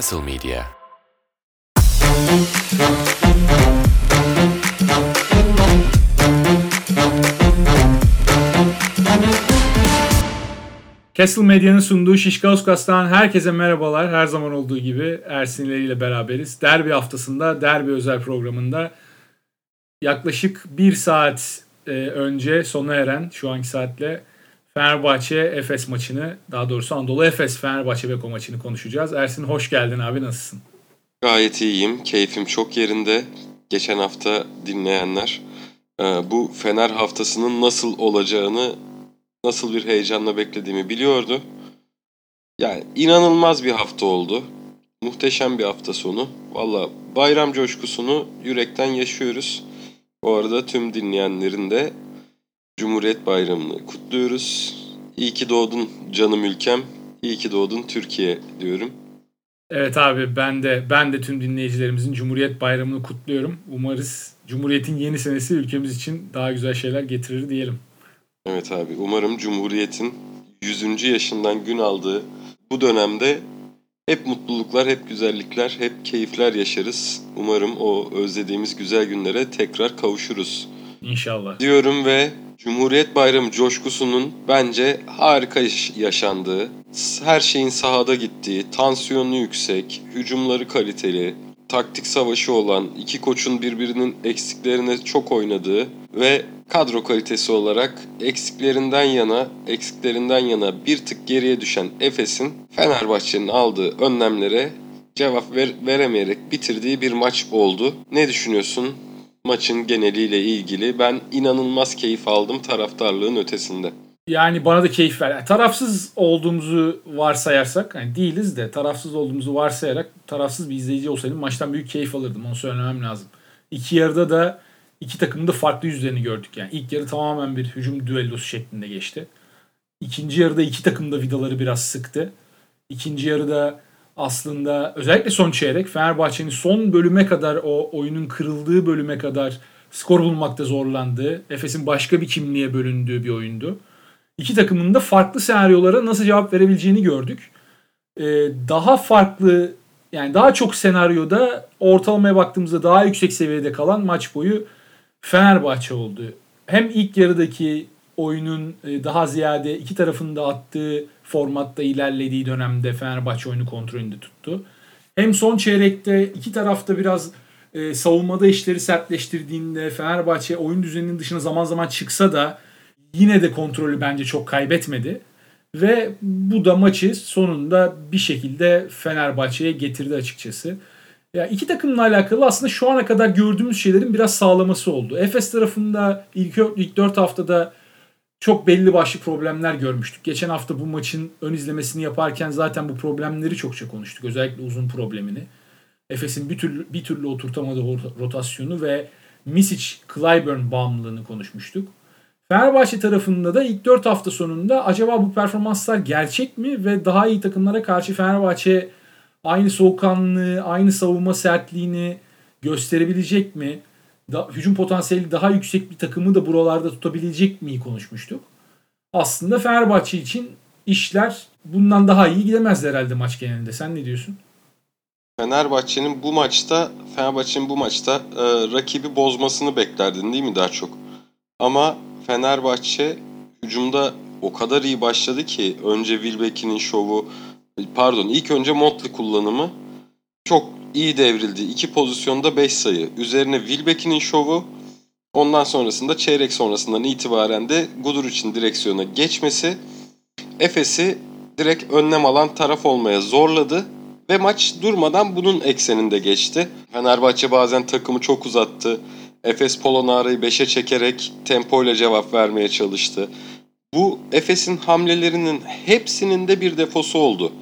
Castle Media Castle Medya'nın sunduğu Şişkausgas'tan herkese merhabalar. Her zaman olduğu gibi Ersin ile beraberiz. Derbi haftasında, derbi özel programında yaklaşık bir saat e, önce sona eren şu anki saatle Fenerbahçe Efes maçını, daha doğrusu Anadolu Efes Fenerbahçe Beko maçını konuşacağız. Ersin hoş geldin abi nasılsın? Gayet iyiyim. Keyfim çok yerinde. Geçen hafta dinleyenler e, bu Fener haftasının nasıl olacağını, nasıl bir heyecanla beklediğimi biliyordu. Yani inanılmaz bir hafta oldu. Muhteşem bir hafta sonu. Valla bayram coşkusunu yürekten yaşıyoruz. Bu arada tüm dinleyenlerin de Cumhuriyet Bayramı'nı kutluyoruz. İyi ki doğdun canım ülkem. İyi ki doğdun Türkiye diyorum. Evet abi ben de ben de tüm dinleyicilerimizin Cumhuriyet Bayramı'nı kutluyorum. Umarız Cumhuriyet'in yeni senesi ülkemiz için daha güzel şeyler getirir diyelim. Evet abi umarım Cumhuriyet'in 100. yaşından gün aldığı bu dönemde hep mutluluklar, hep güzellikler, hep keyifler yaşarız. Umarım o özlediğimiz güzel günlere tekrar kavuşuruz. İnşallah. Diyorum ve Cumhuriyet Bayramı coşkusunun bence harika yaşandığı, her şeyin sahada gittiği, tansiyonu yüksek, hücumları kaliteli, taktik savaşı olan, iki koçun birbirinin eksiklerine çok oynadığı ve kadro kalitesi olarak eksiklerinden yana, eksiklerinden yana bir tık geriye düşen Efes'in Fenerbahçe'nin aldığı önlemlere cevap ver, veremeyerek bitirdiği bir maç oldu. Ne düşünüyorsun maçın geneliyle ilgili? Ben inanılmaz keyif aldım taraftarlığın ötesinde. Yani bana da keyif ver. Yani tarafsız olduğumuzu varsayarsak, yani değiliz de tarafsız olduğumuzu varsayarak tarafsız bir izleyici olsaydım maçtan büyük keyif alırdım. Onu söylemem lazım. İki yarıda da iki takımın da farklı yüzlerini gördük. Yani ilk yarı tamamen bir hücum düellosu şeklinde geçti. İkinci yarıda iki takım da vidaları biraz sıktı. İkinci yarıda aslında özellikle son çeyrek Fenerbahçe'nin son bölüme kadar o oyunun kırıldığı bölüme kadar skor bulmakta zorlandığı, Efes'in başka bir kimliğe bölündüğü bir oyundu. İki takımın da farklı senaryolara nasıl cevap verebileceğini gördük. Ee, daha farklı yani daha çok senaryoda ortalamaya baktığımızda daha yüksek seviyede kalan maç boyu Fenerbahçe oldu. Hem ilk yarıdaki oyunun e, daha ziyade iki tarafın da attığı formatta ilerlediği dönemde Fenerbahçe oyunu kontrolünde tuttu. Hem son çeyrekte iki tarafta biraz e, savunmada işleri sertleştirdiğinde Fenerbahçe oyun düzeninin dışına zaman zaman çıksa da yine de kontrolü bence çok kaybetmedi. Ve bu da maçı sonunda bir şekilde Fenerbahçe'ye getirdi açıkçası. Ya iki takımla alakalı aslında şu ana kadar gördüğümüz şeylerin biraz sağlaması oldu. Efes tarafında ilk, ilk 4 haftada çok belli başlı problemler görmüştük. Geçen hafta bu maçın ön izlemesini yaparken zaten bu problemleri çokça konuştuk. Özellikle uzun problemini. Efes'in bir türlü, bir türlü oturtamadığı rotasyonu ve Misic Clyburn bağımlılığını konuşmuştuk. Fenerbahçe tarafında da ilk 4 hafta sonunda acaba bu performanslar gerçek mi ve daha iyi takımlara karşı Fenerbahçe aynı soğukkanlılığı, aynı savunma sertliğini gösterebilecek mi? Da, hücum potansiyeli daha yüksek bir takımı da buralarda tutabilecek mi konuşmuştuk. Aslında Fenerbahçe için işler bundan daha iyi gidemez herhalde maç genelinde. Sen ne diyorsun? Fenerbahçe'nin bu maçta Fenerbahçe'nin bu maçta e, rakibi bozmasını beklerdin değil mi daha çok? Ama Fenerbahçe hücumda o kadar iyi başladı ki önce Wilbeck'in şovu pardon ilk önce Motley kullanımı çok iyi devrildi. İki pozisyonda 5 sayı. Üzerine Wilbeck'in şovu ondan sonrasında çeyrek sonrasından itibaren de Guduric'in direksiyona geçmesi Efes'i direkt önlem alan taraf olmaya zorladı ve maç durmadan bunun ekseninde geçti. Fenerbahçe bazen takımı çok uzattı. Efes Polonara'yı 5'e çekerek tempoyla cevap vermeye çalıştı. Bu Efes'in hamlelerinin hepsinin de bir defosu oldu.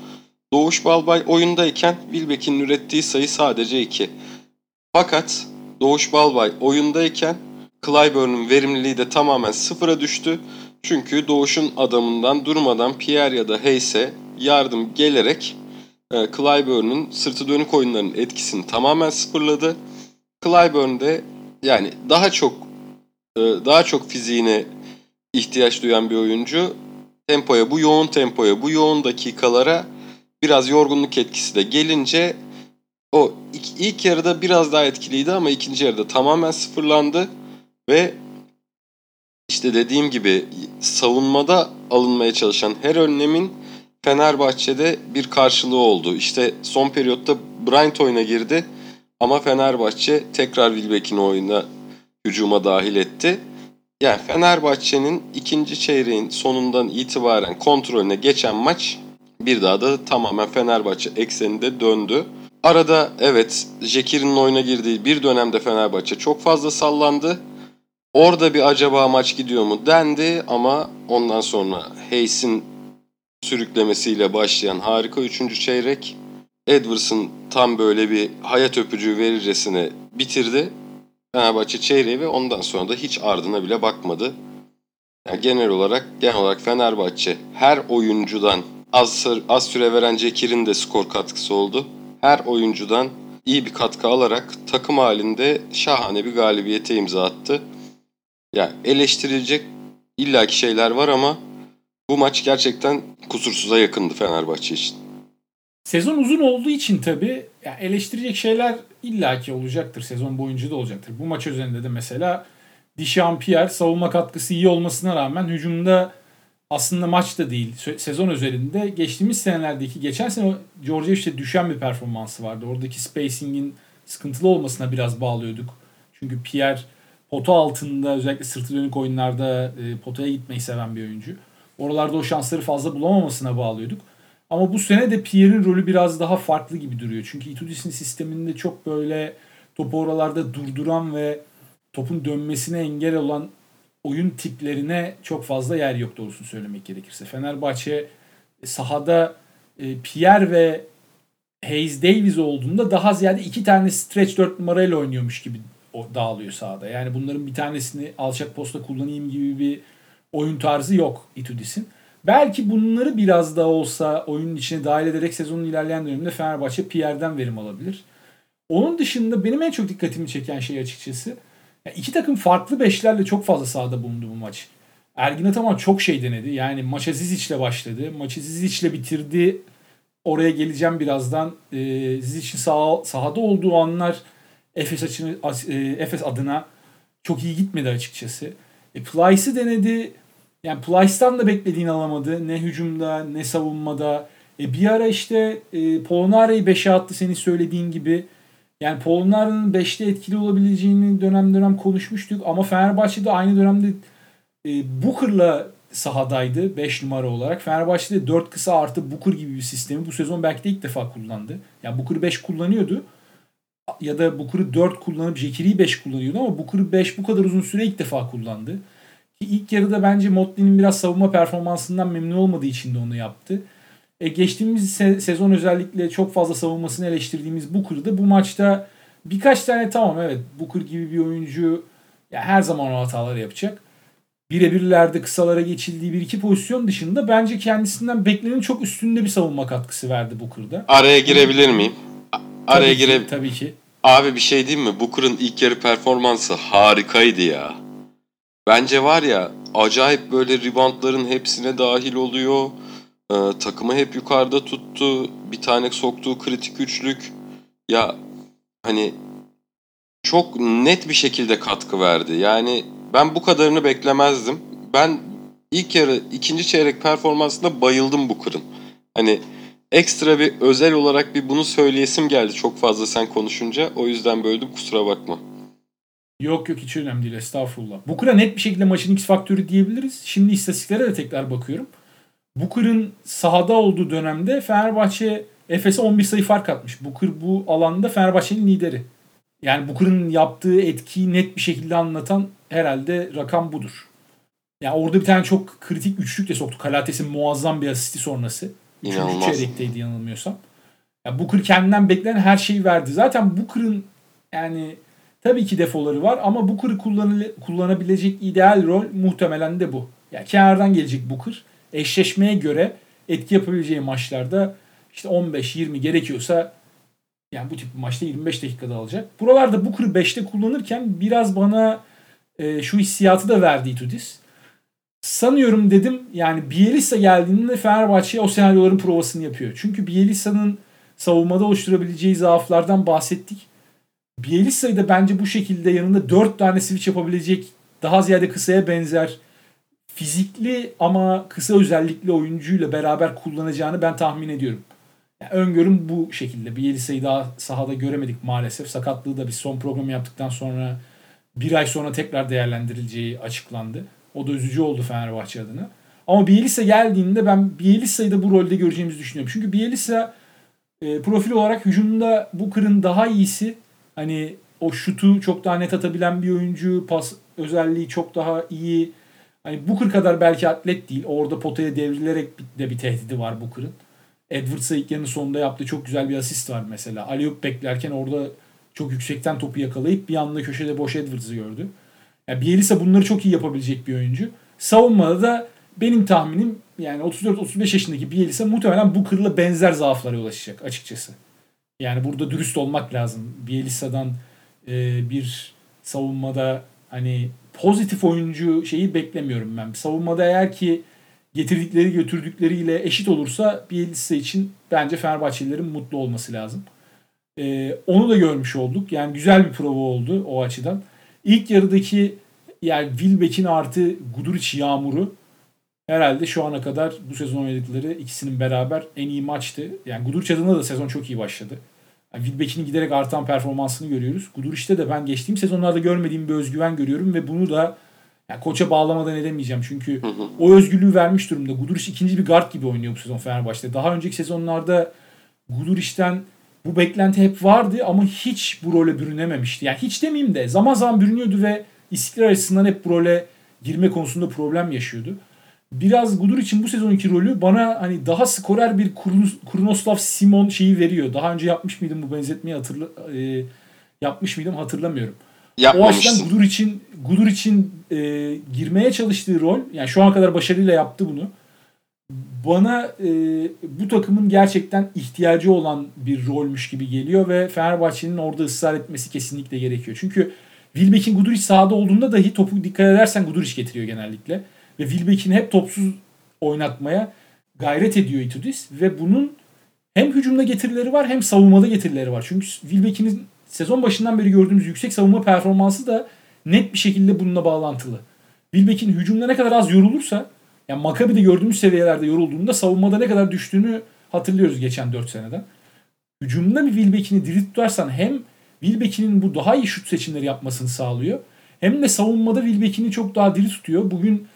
Doğuş Balbay oyundayken Wilbeck'in ürettiği sayı sadece 2. Fakat Doğuş Balbay oyundayken Clyburn'un verimliliği de tamamen sıfıra düştü. Çünkü Doğuş'un adamından durmadan Pierre ya da Hayes'e yardım gelerek e, Clyburn'un sırtı dönük oyunlarının etkisini tamamen sıfırladı. Clyburn de yani daha çok e, daha çok fiziğine ihtiyaç duyan bir oyuncu tempoya bu yoğun tempoya bu yoğun dakikalara biraz yorgunluk etkisi de gelince o ilk, yarıda biraz daha etkiliydi ama ikinci yarıda tamamen sıfırlandı ve işte dediğim gibi savunmada alınmaya çalışan her önlemin Fenerbahçe'de bir karşılığı oldu. İşte son periyotta Bryant oyuna girdi ama Fenerbahçe tekrar Wilbeck'in oyuna hücuma dahil etti. Yani Fenerbahçe'nin ikinci çeyreğin sonundan itibaren kontrolüne geçen maç bir daha da tamamen Fenerbahçe ekseninde döndü. Arada evet Jekir'in oyuna girdiği bir dönemde Fenerbahçe çok fazla sallandı. Orada bir acaba maç gidiyor mu dendi ama ondan sonra Hayes'in sürüklemesiyle başlayan harika üçüncü çeyrek Edwards'ın tam böyle bir hayat öpücüğü verircesine bitirdi. Fenerbahçe çeyreği ve ondan sonra da hiç ardına bile bakmadı. Yani genel olarak genel olarak Fenerbahçe her oyuncudan az, az süre veren Cekir'in de skor katkısı oldu. Her oyuncudan iyi bir katkı alarak takım halinde şahane bir galibiyete imza attı. Yani eleştirilecek illaki şeyler var ama bu maç gerçekten kusursuza yakındı Fenerbahçe için. Sezon uzun olduğu için tabii yani eleştirecek şeyler illaki olacaktır. Sezon boyunca da olacaktır. Bu maç üzerinde de mesela Dişampier savunma katkısı iyi olmasına rağmen hücumda aslında maç da değil sezon üzerinde geçtiğimiz senelerdeki geçen sene işte düşen bir performansı vardı. Oradaki spacing'in sıkıntılı olmasına biraz bağlıyorduk. Çünkü Pierre pota altında özellikle sırtı dönük oyunlarda e, potaya gitmeyi seven bir oyuncu. Oralarda o şansları fazla bulamamasına bağlıyorduk. Ama bu sene de Pierre'in rolü biraz daha farklı gibi duruyor. Çünkü Itudis'in sisteminde çok böyle topu oralarda durduran ve topun dönmesine engel olan oyun tiplerine çok fazla yer yok doğrusunu söylemek gerekirse. Fenerbahçe e, sahada e, Pierre ve Hayes Davis olduğunda daha ziyade iki tane stretch 4 numarayla oynuyormuş gibi dağılıyor sahada. Yani bunların bir tanesini alçak posta kullanayım gibi bir oyun tarzı yok Itudis'in. Belki bunları biraz da olsa oyunun içine dahil ederek sezonun ilerleyen döneminde Fenerbahçe Pierre'den verim alabilir. Onun dışında benim en çok dikkatimi çeken şey açıkçası yani iki takım farklı beşlerle çok fazla sahada bulundu bu maç. Ergin Ataman çok şey denedi. Yani maça Zizic'le başladı. Maçı Zizic'le bitirdi. Oraya geleceğim birazdan. Ee, Zizic'in sah- sahada olduğu anlar Efes, açını, e, Efes adına çok iyi gitmedi açıkçası. E, Plyce'ı denedi. Yani Plyce'dan da beklediğini alamadı. Ne hücumda ne savunmada. E, bir ara işte e, Polonara'yı 5'e attı senin söylediğin gibi. Yani Polonara'nın 5'te etkili olabileceğini dönem dönem konuşmuştuk. Ama Fenerbahçe'de aynı dönemde e, Booker'la sahadaydı 5 numara olarak. Fenerbahçe'de 4 kısa artı Booker gibi bir sistemi bu sezon belki de ilk defa kullandı. Yani Booker 5 kullanıyordu. Ya da Booker'ı 4 kullanıp Jekiri'yi 5 kullanıyordu ama Booker'ı 5 bu kadar uzun süre ilk defa kullandı. Ki ilk yarıda bence Motley'nin biraz savunma performansından memnun olmadığı için de onu yaptı. E, geçtiğimiz se- sezon özellikle çok fazla savunmasını eleştirdiğimiz Booker'da bu maçta birkaç tane tamam evet Booker gibi bir oyuncu ya her zaman o hataları yapacak. Birebirlerde kısalara geçildiği bir iki pozisyon dışında bence kendisinden beklenenin çok üstünde bir savunma katkısı verdi Booker'da. Araya girebilir miyim? Araya gire Tabii ki. Abi bir şey diyeyim mi? Booker'ın ilk yarı performansı harikaydı ya. Bence var ya acayip böyle reboundların hepsine dahil oluyor. Ee, takımı hep yukarıda tuttu. Bir tane soktuğu kritik üçlük. Ya hani çok net bir şekilde katkı verdi. Yani ben bu kadarını beklemezdim. Ben ilk yarı ikinci çeyrek performansında bayıldım Booker'ın. Hani ekstra bir özel olarak bir bunu söyleyesim geldi çok fazla sen konuşunca. O yüzden böldüm kusura bakma. Yok yok hiç önemli değil estağfurullah. Booker'a net bir şekilde maçın X faktörü diyebiliriz. Şimdi istatistiklere de tekrar bakıyorum. Booker'ın sahada olduğu dönemde Fenerbahçe Efes'e 11 sayı fark atmış. Booker bu alanda Fenerbahçe'nin lideri. Yani Booker'ın yaptığı etkiyi net bir şekilde anlatan herhalde rakam budur. Yani orada bir tane çok kritik üçlük de soktu. Kalates'in muazzam bir asisti sonrası. Üçüncü çeyrekteydi yanılmıyorsam. Yani Booker kendinden beklenen her şeyi verdi. Zaten Booker'ın yani tabii ki defoları var ama Booker'ı kullanabilecek ideal rol muhtemelen de bu. Yani kenardan gelecek Booker. Eşleşmeye göre etki yapabileceği maçlarda işte 15-20 gerekiyorsa yani bu tip bir maçta 25 dakikada alacak. Buralarda Booker'ı 5'te kullanırken biraz bana e, şu hissiyatı da verdi Itudis sanıyorum dedim yani Bielisa geldiğinde Fenerbahçe o senaryoların provasını yapıyor. Çünkü Bielisa'nın savunmada oluşturabileceği zaaflardan bahsettik. Bielisa'yı da bence bu şekilde yanında 4 tane switch yapabilecek daha ziyade kısaya benzer fizikli ama kısa özellikli oyuncuyla beraber kullanacağını ben tahmin ediyorum. Yani öngörüm bu şekilde. Bielisa'yı daha sahada göremedik maalesef. Sakatlığı da bir son programı yaptıktan sonra bir ay sonra tekrar değerlendirileceği açıklandı. O da üzücü oldu Fenerbahçe adına. Ama Bielisa geldiğinde ben Bielisa'yı da bu rolde göreceğimizi düşünüyorum. Çünkü Bielisa e, profil olarak hücumda bu kırın daha iyisi. Hani o şutu çok daha net atabilen bir oyuncu. Pas özelliği çok daha iyi. Hani Booker kadar belki atlet değil. Orada potaya devrilerek de bir tehdidi var Booker'ın. Edwards'a ilk yarının sonunda yaptığı çok güzel bir asist var mesela. Aliyup beklerken orada çok yüksekten topu yakalayıp bir anda köşede boş Edwards'ı gördü. Yani Bielisa bunları çok iyi yapabilecek bir oyuncu. Savunmada da benim tahminim yani 34-35 yaşındaki Bielisa muhtemelen bu kırla benzer zaaflara ulaşacak açıkçası. Yani burada dürüst olmak lazım. Bielisa'dan e, bir savunmada hani pozitif oyuncu şeyi beklemiyorum ben. Savunmada eğer ki getirdikleri götürdükleriyle eşit olursa Bielisa için bence Fenerbahçelilerin mutlu olması lazım. Ee, onu da görmüş olduk. Yani güzel bir prova oldu o açıdan. İlk yarıdaki yani Wilbeck'in artı Guduric yağmuru herhalde şu ana kadar bu sezon oynadıkları ikisinin beraber en iyi maçtı. Yani Guduric adına da sezon çok iyi başladı. Yani Wilbeck'in giderek artan performansını görüyoruz. Guduric'te de ben geçtiğim sezonlarda görmediğim bir özgüven görüyorum ve bunu da yani koça bağlamadan edemeyeceğim. Çünkü o özgürlüğü vermiş durumda. Guduric ikinci bir guard gibi oynuyor bu sezon Fenerbahçe'de. Daha önceki sezonlarda Guduric'ten bu beklenti hep vardı ama hiç bu role bürünememişti. Yani hiç demeyeyim de zaman zaman bürünüyordu ve istikrar açısından hep bu role girme konusunda problem yaşıyordu. Biraz Gudur için bu sezonki rolü bana hani daha skorer bir Kurnoslav Simon şeyi veriyor. Daha önce yapmış mıydım bu benzetmeyi hatırla e, yapmış mıydım hatırlamıyorum. O açıdan Gudur için Gudur için e, girmeye çalıştığı rol yani şu ana kadar başarıyla yaptı bunu bana e, bu takımın gerçekten ihtiyacı olan bir rolmüş gibi geliyor ve Fenerbahçe'nin orada ısrar etmesi kesinlikle gerekiyor. Çünkü Wilbeck'in Guduric sahada olduğunda dahi topu dikkat edersen Guduric getiriyor genellikle. Ve Wilbeck'in hep topsuz oynatmaya gayret ediyor Itudis ve bunun hem hücumda getirileri var hem savunmada getirileri var. Çünkü Wilbeck'in sezon başından beri gördüğümüz yüksek savunma performansı da net bir şekilde bununla bağlantılı. Wilbeck'in hücumda ne kadar az yorulursa yani Maccabi'de gördüğümüz seviyelerde yorulduğunda savunmada ne kadar düştüğünü hatırlıyoruz geçen 4 seneden. Hücumda bir Wilbeck'ini diri tutarsan hem Wilbeck'inin bu daha iyi şut seçimleri yapmasını sağlıyor. Hem de savunmada Wilbeck'ini çok daha diri tutuyor. Bugün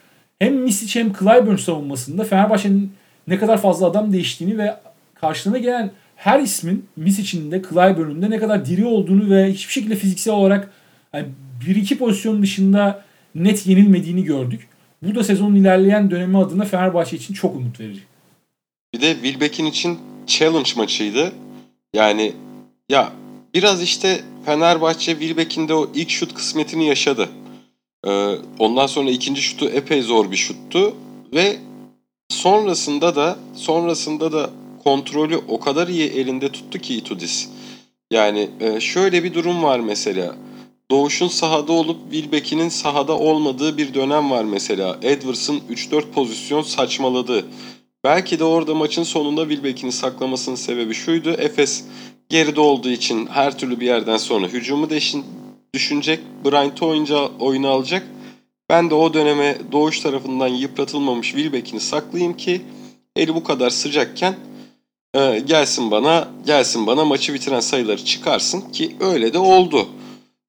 hem Misic hem Clyburn savunmasında Fenerbahçe'nin ne kadar fazla adam değiştiğini ve karşılığına gelen her ismin Misic'in de Clyburn'un ne kadar diri olduğunu ve hiçbir şekilde fiziksel olarak yani bir iki pozisyon dışında net yenilmediğini gördük. Bu da sezonun ilerleyen dönemi adına Fenerbahçe için çok umut verici. Bir de Wilbeck'in için challenge maçıydı. Yani ya biraz işte Fenerbahçe Wilbeck'in de o ilk şut kısmetini yaşadı. Ee, ondan sonra ikinci şutu epey zor bir şuttu ve sonrasında da sonrasında da kontrolü o kadar iyi elinde tuttu ki Itudis. Yani e, şöyle bir durum var mesela. Doğuş'un sahada olup Wilbeck'inin sahada olmadığı bir dönem var mesela. Edwards'ın 3-4 pozisyon saçmaladı. Belki de orada maçın sonunda Wilbeck'ini saklamasının sebebi şuydu. Efes geride olduğu için her türlü bir yerden sonra hücumu deşin, düşünecek. Bryant'ı oyunca oyunu alacak. Ben de o döneme Doğuş tarafından yıpratılmamış Wilbeck'ini saklayayım ki eli bu kadar sıcakken e, gelsin bana gelsin bana maçı bitiren sayıları çıkarsın ki öyle de oldu.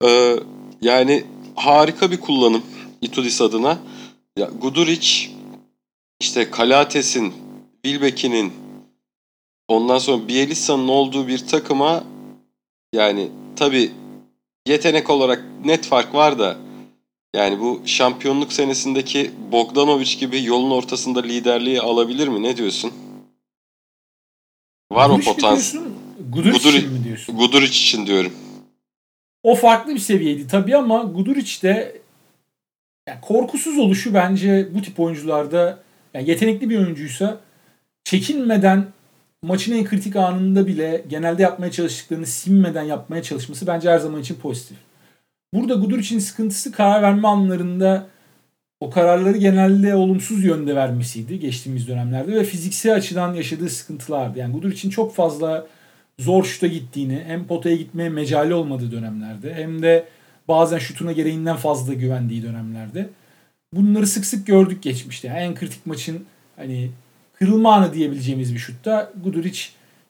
Ee, yani harika bir kullanım Itudis adına. Ya, Guduric, işte Kalates'in, Bilbeki'nin, ondan sonra Bielisa'nın olduğu bir takıma yani tabi yetenek olarak net fark var da yani bu şampiyonluk senesindeki Bogdanovic gibi yolun ortasında liderliği alabilir mi? Ne diyorsun? Var Guduric o potansiyel. Guduric, Guduric için mi diyorsun? Guduric için diyorum. O farklı bir seviyeydi tabii ama Guduric de yani korkusuz oluşu bence bu tip oyuncularda yani yetenekli bir oyuncuysa çekinmeden maçın en kritik anında bile genelde yapmaya çalıştıklarını sinmeden yapmaya çalışması bence her zaman için pozitif. Burada Guduric'in sıkıntısı karar verme anlarında o kararları genelde olumsuz yönde vermesiydi geçtiğimiz dönemlerde ve fiziksel açıdan yaşadığı sıkıntılardı. Yani Gudur için çok fazla zor şuta gittiğini, hem potaya gitmeye mecali olmadığı dönemlerde hem de bazen şutuna gereğinden fazla güvendiği dönemlerde. Bunları sık sık gördük geçmişte. Yani en kritik maçın hani kırılma anı diyebileceğimiz bir şutta Guduric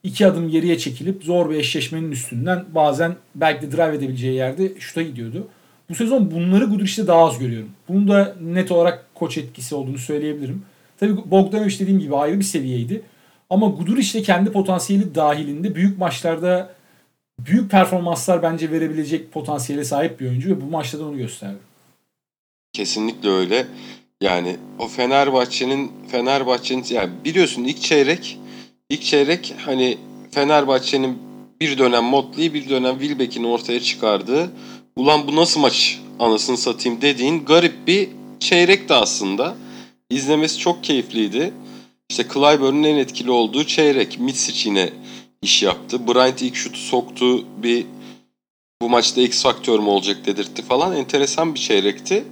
iki adım geriye çekilip zor bir eşleşmenin üstünden bazen belki de drive edebileceği yerde şuta gidiyordu. Bu sezon bunları Guduric'te daha az görüyorum. Bunun da net olarak koç etkisi olduğunu söyleyebilirim. Tabii Bogdanovic dediğim gibi ayrı bir seviyeydi. Ama Guduric de kendi potansiyeli dahilinde büyük maçlarda büyük performanslar bence verebilecek potansiyele sahip bir oyuncu ve bu maçta da onu gösterdi. Kesinlikle öyle. Yani o Fenerbahçe'nin Fenerbahçe'nin yani biliyorsun ilk çeyrek ilk çeyrek hani Fenerbahçe'nin bir dönem Motley bir dönem Wilbeck'in ortaya çıkardığı ulan bu nasıl maç anasını satayım dediğin garip bir çeyrekti aslında. İzlemesi çok keyifliydi. İşte Clyburn'un en etkili olduğu çeyrek. Mitsic yine iş yaptı. Bryant ilk şutu soktu. Bir bu maçta X faktör mü olacak dedirtti falan. Enteresan bir çeyrekti.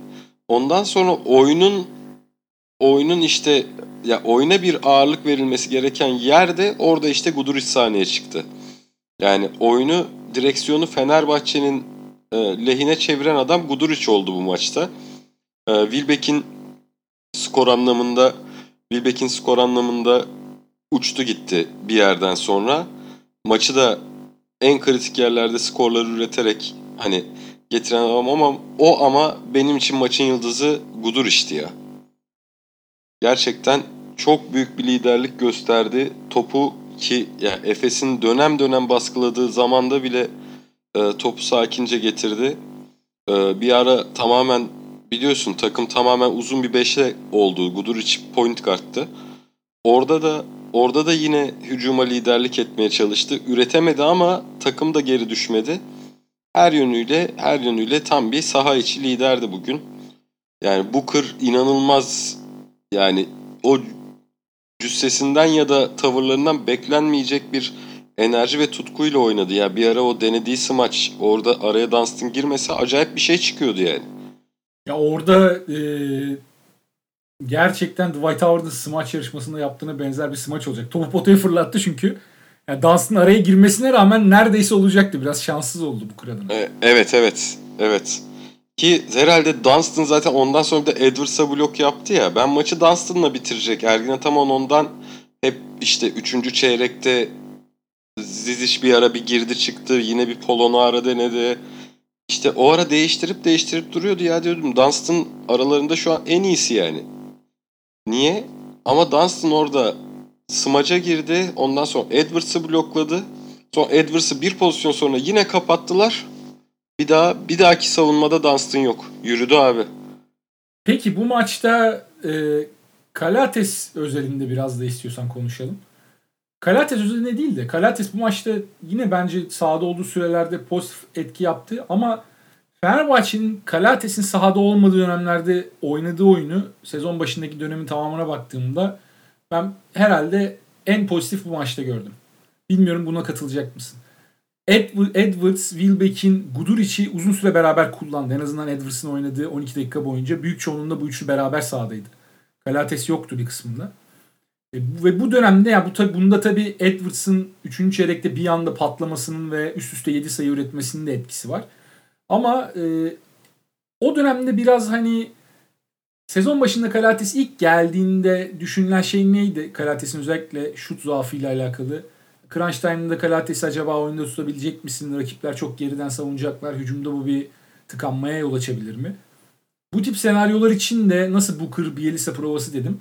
Ondan sonra oyunun oyunun işte ya oyuna bir ağırlık verilmesi gereken yerde orada işte Guduric sahneye çıktı. Yani oyunu direksiyonu Fenerbahçe'nin e, lehine çeviren adam Guduric oldu bu maçta. E, Wilbeck'in skor anlamında Wilbeck'in skor anlamında uçtu gitti bir yerden sonra. Maçı da en kritik yerlerde skorları üreterek hani getiren adam ama o ama benim için maçın yıldızı Gudur işti ya. Gerçekten çok büyük bir liderlik gösterdi. Topu ki yani Efes'in dönem dönem baskıladığı zamanda bile e, topu sakince getirdi. E, bir ara tamamen biliyorsun takım tamamen uzun bir beşe oldu. Guduric point karttı. Orada da orada da yine hücuma liderlik etmeye çalıştı. Üretemedi ama takım da geri düşmedi. Her yönüyle her yönüyle tam bir saha içi liderdi bugün. Yani Booker inanılmaz yani o cüssesinden ya da tavırlarından beklenmeyecek bir enerji ve tutkuyla oynadı. Ya bir ara o denediği smaç orada araya Dunstan girmese acayip bir şey çıkıyordu yani. Ya orada e, gerçekten Dwight Howard'ın smaç yarışmasında yaptığına benzer bir smaç olacak. Topu potaya fırlattı çünkü. Yani Dunstan araya girmesine rağmen neredeyse olacaktı. Biraz şanssız oldu bu kuradan. E, evet evet. Evet. Ki herhalde Dunstan zaten ondan sonra da Edwards'a blok yaptı ya. Ben maçı Dunstan'la bitirecek. Ergin Ataman ondan hep işte 3. çeyrekte Zizic bir ara bir girdi çıktı. Yine bir Polon'u ara denedi. İşte o ara değiştirip değiştirip duruyordu ya diyordum. Dunstan aralarında şu an en iyisi yani. Niye? Ama Dunstan orada smaca girdi. Ondan sonra Edwards'ı blokladı. Sonra Edwards'ı bir pozisyon sonra yine kapattılar. Bir daha bir dahaki savunmada Dunstan yok. Yürüdü abi. Peki bu maçta e, Kalates özelinde biraz da istiyorsan konuşalım. Kalates özelinde değil de Kalates bu maçta yine bence sahada olduğu sürelerde pozitif etki yaptı ama Fenerbahçe'nin Kalates'in sahada olmadığı dönemlerde oynadığı oyunu sezon başındaki dönemin tamamına baktığımda ben herhalde en pozitif bu maçta gördüm. Bilmiyorum buna katılacak mısın? Edwards, Wilbeck'in Guduric'i uzun süre beraber kullandı. En azından Edwards'ın oynadığı 12 dakika boyunca büyük çoğunluğunda bu üçlü beraber sahadaydı. Kalates yoktu bir kısmında. E, ve bu dönemde ya bu tabi bunda tabi Edwards'ın 3. çeyrekte bir anda patlamasının ve üst üste 7 sayı üretmesinin de etkisi var. Ama e, o dönemde biraz hani sezon başında Kalates ilk geldiğinde düşünülen şey neydi? Kalates'in özellikle şut zaafıyla alakalı. Crunch Time'da Kalates'i acaba oyunda tutabilecek misin? Rakipler çok geriden savunacaklar. Hücumda bu bir tıkanmaya yol açabilir mi? Bu tip senaryolar için de nasıl Booker, Bielisa provası dedim.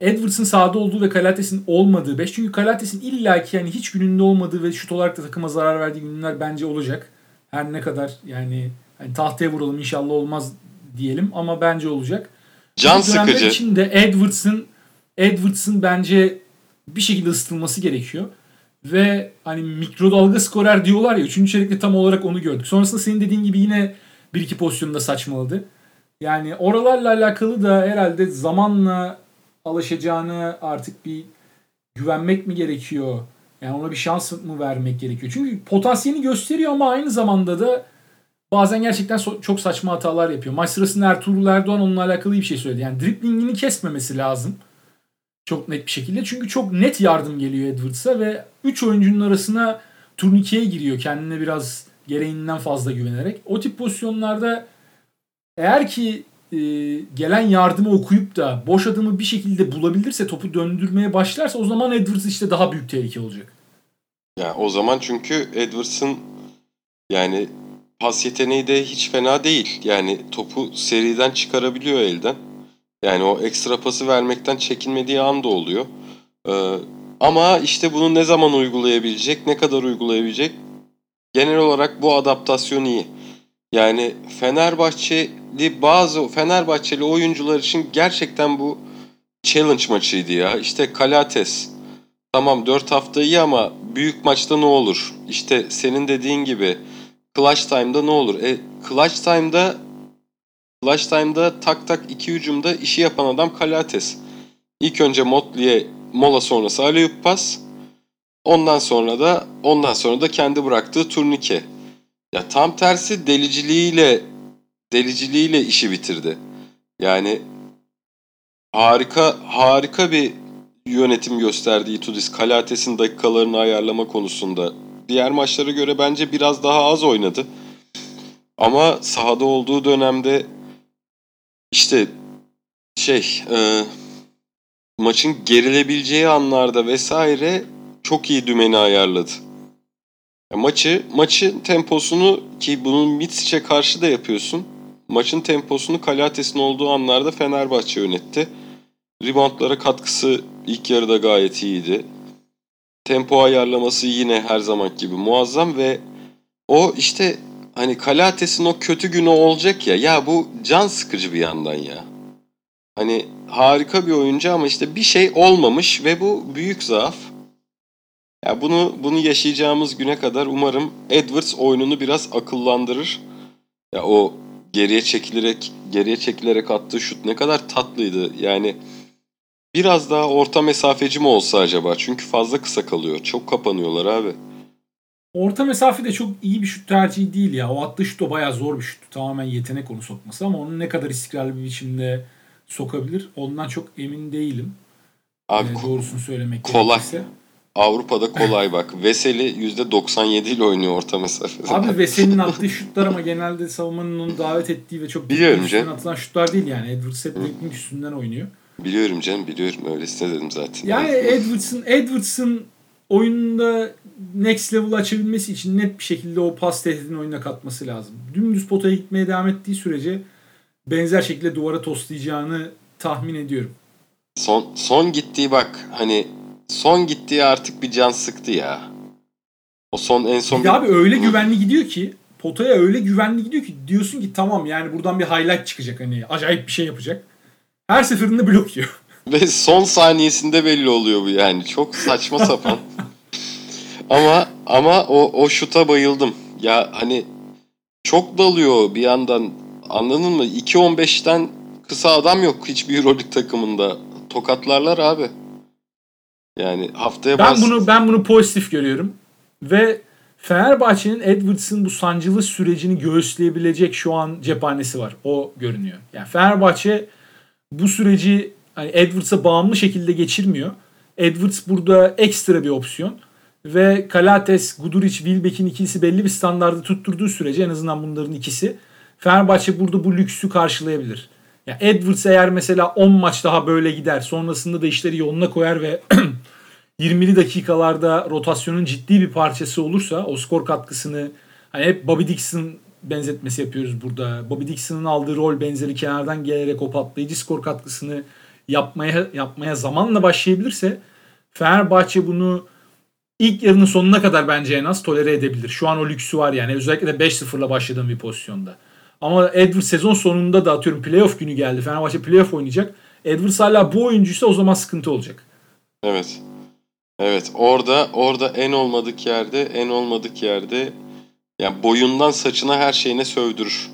Edwards'ın sahada olduğu ve Kalates'in olmadığı 5. Çünkü Kalates'in illaki yani hiç gününde olmadığı ve şut olarak da takıma zarar verdiği günler bence olacak. Her ne kadar yani hani tahtaya vuralım inşallah olmaz diyelim ama bence olacak. Can sıkıcı. içinde Edwards'ın Edwards'ın bence bir şekilde ısıtılması gerekiyor. Ve hani mikrodalga skorer diyorlar ya 3. çeyrekte tam olarak onu gördük. Sonrasında senin dediğin gibi yine bir iki pozisyonda saçmaladı. Yani oralarla alakalı da herhalde zamanla alışacağını artık bir güvenmek mi gerekiyor? Yani ona bir şans mı vermek gerekiyor? Çünkü potansiyelini gösteriyor ama aynı zamanda da bazen gerçekten so- çok saçma hatalar yapıyor. Maç sırasında Ertuğrul Erdoğan onunla alakalı bir şey söyledi. Yani driplingini kesmemesi lazım. Çok net bir şekilde. Çünkü çok net yardım geliyor Edwards'a ve 3 oyuncunun arasına turnikeye giriyor. Kendine biraz gereğinden fazla güvenerek. O tip pozisyonlarda eğer ki e, gelen yardımı okuyup da boş adımı bir şekilde bulabilirse topu döndürmeye başlarsa o zaman Edwards işte daha büyük tehlike olacak. Ya o zaman çünkü Edwards'ın yani pas yeteneği de hiç fena değil. Yani topu seriden çıkarabiliyor elden. Yani o ekstra pası vermekten çekinmediği anda oluyor. Ee, ama işte bunu ne zaman uygulayabilecek, ne kadar uygulayabilecek? Genel olarak bu adaptasyon iyi. Yani Fenerbahçeli bazı Fenerbahçeli oyuncular için gerçekten bu challenge maçıydı ya. İşte Kalates. Tamam 4 hafta iyi ama büyük maçta ne olur? İşte senin dediğin gibi Clutch Time'da ne olur? E, Clutch Time'da Clutch Time'da tak tak iki hücumda işi yapan adam Kalates. İlk önce Motley'e mola sonrası alley pas. Ondan sonra da ondan sonra da kendi bıraktığı turnike. Ya tam tersi deliciliğiyle deliciliğiyle işi bitirdi. Yani harika harika bir yönetim gösterdi Itudis Kalates'in dakikalarını ayarlama konusunda. Diğer maçlara göre bence biraz daha az oynadı. Ama sahada olduğu dönemde işte şey e, maçın gerilebileceği anlarda vesaire çok iyi dümeni ayarladı. Ya maçı maçın temposunu ki bunun Mitsic'e karşı da yapıyorsun. Maçın temposunu Kalates'in olduğu anlarda Fenerbahçe yönetti. Reboundlara katkısı ilk yarıda gayet iyiydi. Tempo ayarlaması yine her zaman gibi muazzam ve o işte hani Kalates'in o kötü günü olacak ya. Ya bu can sıkıcı bir yandan ya. Hani harika bir oyuncu ama işte bir şey olmamış ve bu büyük zaaf. Ya bunu bunu yaşayacağımız güne kadar umarım Edwards oyununu biraz akıllandırır. Ya o geriye çekilerek geriye çekilerek attığı şut ne kadar tatlıydı. Yani biraz daha orta mesafeci mi olsa acaba? Çünkü fazla kısa kalıyor. Çok kapanıyorlar abi. Orta mesafe de çok iyi bir şut tercihi değil ya. O attığı şut o bayağı zor bir şut. Tamamen yetenek onu sokması ama onu ne kadar istikrarlı bir biçimde sokabilir ondan çok emin değilim. Abi ee, doğrusunu söylemek kolay. gerekirse. Avrupa'da kolay bak. Veseli %97 ile oynuyor orta mesafede. Abi Veseli'nin attığı şutlar ama genelde savunmanın onu davet ettiği ve çok Biliyorum atılan şutlar değil yani. Edwards hep dribbling üstünden oynuyor. Biliyorum canım biliyorum. Öylesine dedim zaten. Yani Edwards'ın Edwards'ın oyununda next level açabilmesi için net bir şekilde o pas tehdidini oyuna katması lazım. Dümdüz potaya gitmeye devam ettiği sürece benzer şekilde duvara toslayacağını tahmin ediyorum. Son, son gittiği bak hani son gittiği artık bir can sıktı ya. O son en son Bir de abi öyle güvenli gidiyor ki potaya öyle güvenli gidiyor ki diyorsun ki tamam yani buradan bir highlight çıkacak hani acayip bir şey yapacak. Her seferinde blok yiyor. Ve son saniyesinde belli oluyor bu yani. Çok saçma sapan. ama ama o, o şuta bayıldım. Ya hani çok dalıyor bir yandan. Anladın mı? 2.15'ten kısa adam yok hiçbir Euroleague takımında. Tokatlarlar abi. Yani haftaya Ben bas- bunu ben bunu pozitif görüyorum ve Fenerbahçe'nin Edwards'ın bu sancılı sürecini göğüsleyebilecek şu an cephanesi var. O görünüyor. Yani Fenerbahçe bu süreci hani Edwards'a bağımlı şekilde geçirmiyor. Edwards burada ekstra bir opsiyon. Ve Kalates, Guduric, Wilbeck'in ikisi belli bir standardı tutturduğu sürece en azından bunların ikisi Fenerbahçe burada bu lüksü karşılayabilir. Ya Edwards eğer mesela 10 maç daha böyle gider sonrasında da işleri yoluna koyar ve 20'li dakikalarda rotasyonun ciddi bir parçası olursa o skor katkısını hani hep Bobby Dixon benzetmesi yapıyoruz burada. Bobby Dixon'ın aldığı rol benzeri kenardan gelerek o patlayıcı skor katkısını yapmaya yapmaya zamanla başlayabilirse Fenerbahçe bunu ilk yarının sonuna kadar bence en az tolere edebilir. Şu an o lüksü var yani. Özellikle de 5-0'la başladığım bir pozisyonda. Ama Edwards sezon sonunda da atıyorum playoff günü geldi. Fenerbahçe playoff oynayacak. Edwards hala bu oyuncuysa o zaman sıkıntı olacak. Evet. Evet orada orada en olmadık yerde en olmadık yerde yani boyundan saçına her şeyine sövdürür.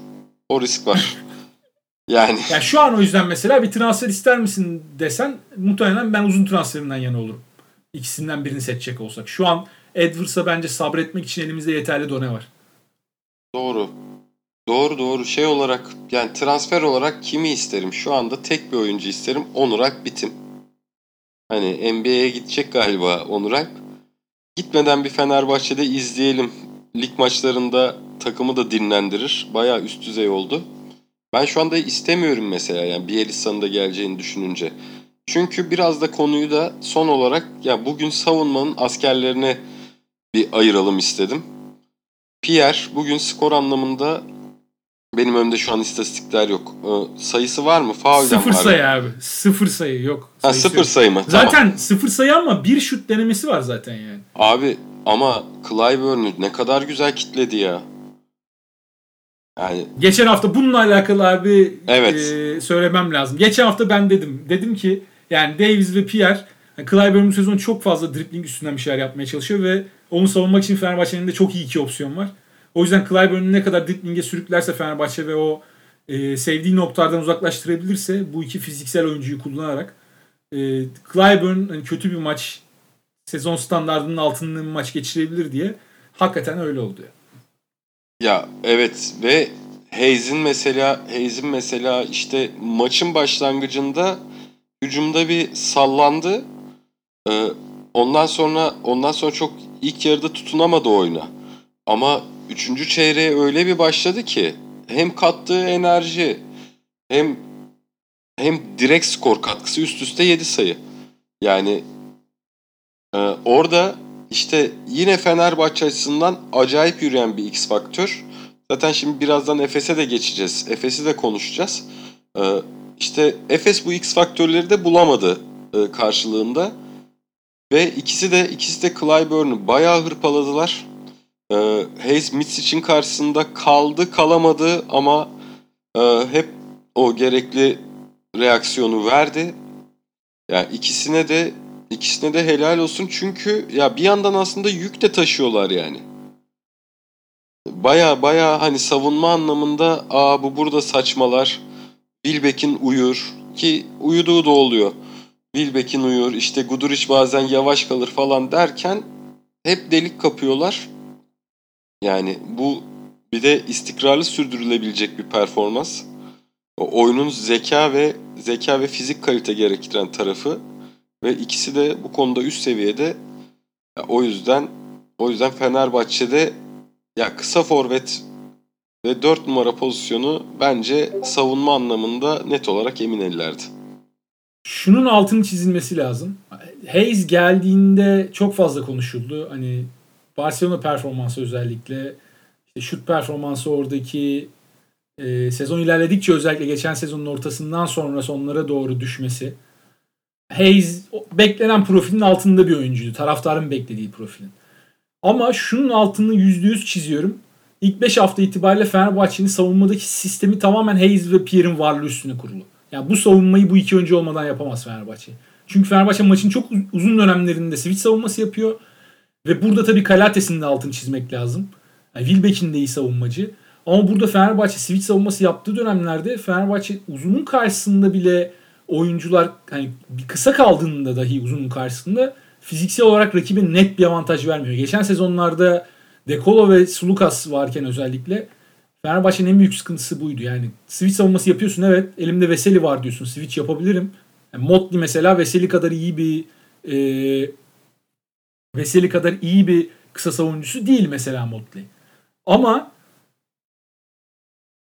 O risk var. yani Yani şu an o yüzden mesela bir transfer ister misin desen muhtemelen ben uzun transferinden yana olurum. İkisinden birini seçecek olsak. Şu an Edwards'a bence sabretmek için elimizde yeterli done var. doğru. Doğru doğru şey olarak yani transfer olarak kimi isterim? Şu anda tek bir oyuncu isterim. Onurak bitim. Hani NBA'ye gidecek galiba Onurak. Gitmeden bir Fenerbahçe'de izleyelim. Lig maçlarında takımı da dinlendirir. Bayağı üst düzey oldu. Ben şu anda istemiyorum mesela yani Bielitsa'nın da geleceğini düşününce. Çünkü biraz da konuyu da son olarak ya bugün savunmanın askerlerine bir ayıralım istedim. Pierre bugün skor anlamında benim önümde şu an istatistikler yok. Ee, sayısı var mı? Faulden Sıfır var. sayı abi. Sıfır sayı yok. Ha, Sayısı sıfır yok. sayı mı? Zaten Tamam. sıfır sayı ama bir şut denemesi var zaten yani. Abi ama Clyburn'u ne kadar güzel kitledi ya. Yani Geçen hafta bununla alakalı abi Evet. e, söylemem lazım. Geçen hafta ben dedim. Dedim ki yani Davis ve Pierre yani Clyburn bu sezon çok fazla dribbling üstünden bir şeyler yapmaya çalışıyor ve onu savunmak için Fenerbahçe'nin de çok iyi iki opsiyon var. O yüzden Clyburn'u ne kadar dribbling'e sürüklerse Fenerbahçe ve o e, sevdiği noktalardan uzaklaştırabilirse bu iki fiziksel oyuncuyu kullanarak e, Clyburn hani kötü bir maç sezon standartının altında bir maç geçirebilir diye hakikaten öyle oldu. Ya evet ve Hayes'in mesela Hayes'in mesela işte maçın başlangıcında hücumda bir sallandı. Ee, ondan sonra ondan sonra çok ilk yarıda tutunamadı oyuna. Ama üçüncü çeyreğe öyle bir başladı ki hem kattığı enerji hem hem direkt skor katkısı üst üste 7 sayı. Yani e, orada işte yine Fenerbahçe açısından acayip yürüyen bir X faktör. Zaten şimdi birazdan Efes'e de geçeceğiz. Efes'i de konuşacağız. Ee, işte Efes bu X faktörleri de bulamadı e, karşılığında. Ve ikisi de ikisi de Clyburn'u bayağı hırpaladılar. Ee, Hayes Mitsic'in karşısında kaldı kalamadı ama e, hep o gerekli reaksiyonu verdi. Yani ikisine de ikisine de helal olsun çünkü ya bir yandan aslında yük de taşıyorlar yani. Baya baya hani savunma anlamında aa bu burada saçmalar. Wilbeck'in uyur ki uyuduğu da oluyor. Wilbeck'in uyur işte Guduric bazen yavaş kalır falan derken hep delik kapıyorlar. Yani bu bir de istikrarlı sürdürülebilecek bir performans. O oyunun zeka ve zeka ve fizik kalite gerektiren tarafı ve ikisi de bu konuda üst seviyede. Ya o yüzden o yüzden Fenerbahçe'de ya kısa forvet ve 4 numara pozisyonu bence savunma anlamında net olarak emin ellerdi. Şunun altını çizilmesi lazım. Hayes geldiğinde çok fazla konuşuldu. Hani Barcelona performansı özellikle işte şut performansı oradaki e, sezon ilerledikçe özellikle geçen sezonun ortasından sonra sonlara doğru düşmesi. Hayes beklenen profilin altında bir oyuncuydu. Taraftarın beklediği profilin. Ama şunun altını %100 çiziyorum. İlk 5 hafta itibariyle Fenerbahçe'nin savunmadaki sistemi tamamen Hayes ve Pierre'in varlığı üstüne kurulu. Yani bu savunmayı bu iki oyuncu olmadan yapamaz Fenerbahçe. Çünkü Fenerbahçe maçın çok uz- uzun dönemlerinde switch savunması yapıyor. Ve burada tabii Kalates'in de altını çizmek lazım. Yani Wilbeck'in de iyi savunmacı. Ama burada Fenerbahçe switch savunması yaptığı dönemlerde Fenerbahçe uzunun karşısında bile oyuncular hani kısa kaldığında dahi uzunun karşısında fiziksel olarak rakibe net bir avantaj vermiyor. Geçen sezonlarda Dekolo ve Sulukas varken özellikle Fenerbahçe'nin en büyük sıkıntısı buydu. Yani switch savunması yapıyorsun evet elimde Veseli var diyorsun switch yapabilirim. Yani Motley mesela Veseli kadar iyi bir e, Veseli kadar iyi bir kısa savunucusu değil mesela Motley. Ama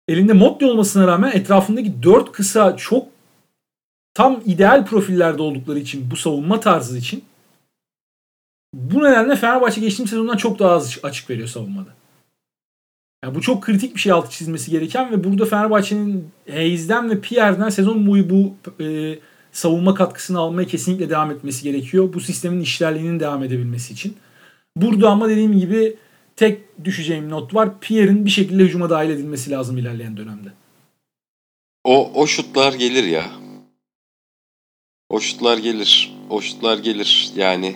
elinde Motley olmasına rağmen etrafındaki dört kısa çok tam ideal profillerde oldukları için bu savunma tarzı için bu nedenle Fenerbahçe geçtiğimiz sezondan çok daha az açık veriyor savunmada. Yani bu çok kritik bir şey altı çizmesi gereken ve burada Fenerbahçe'nin Hayes'den ve Pierre'den sezon boyu bu e, savunma katkısını almaya kesinlikle devam etmesi gerekiyor. Bu sistemin işlerliğinin devam edebilmesi için. Burada ama dediğim gibi tek düşeceğim not var. Pierre'in bir şekilde hücuma dahil edilmesi lazım ilerleyen dönemde. O o şutlar gelir ya. O şutlar gelir. O şutlar gelir. Yani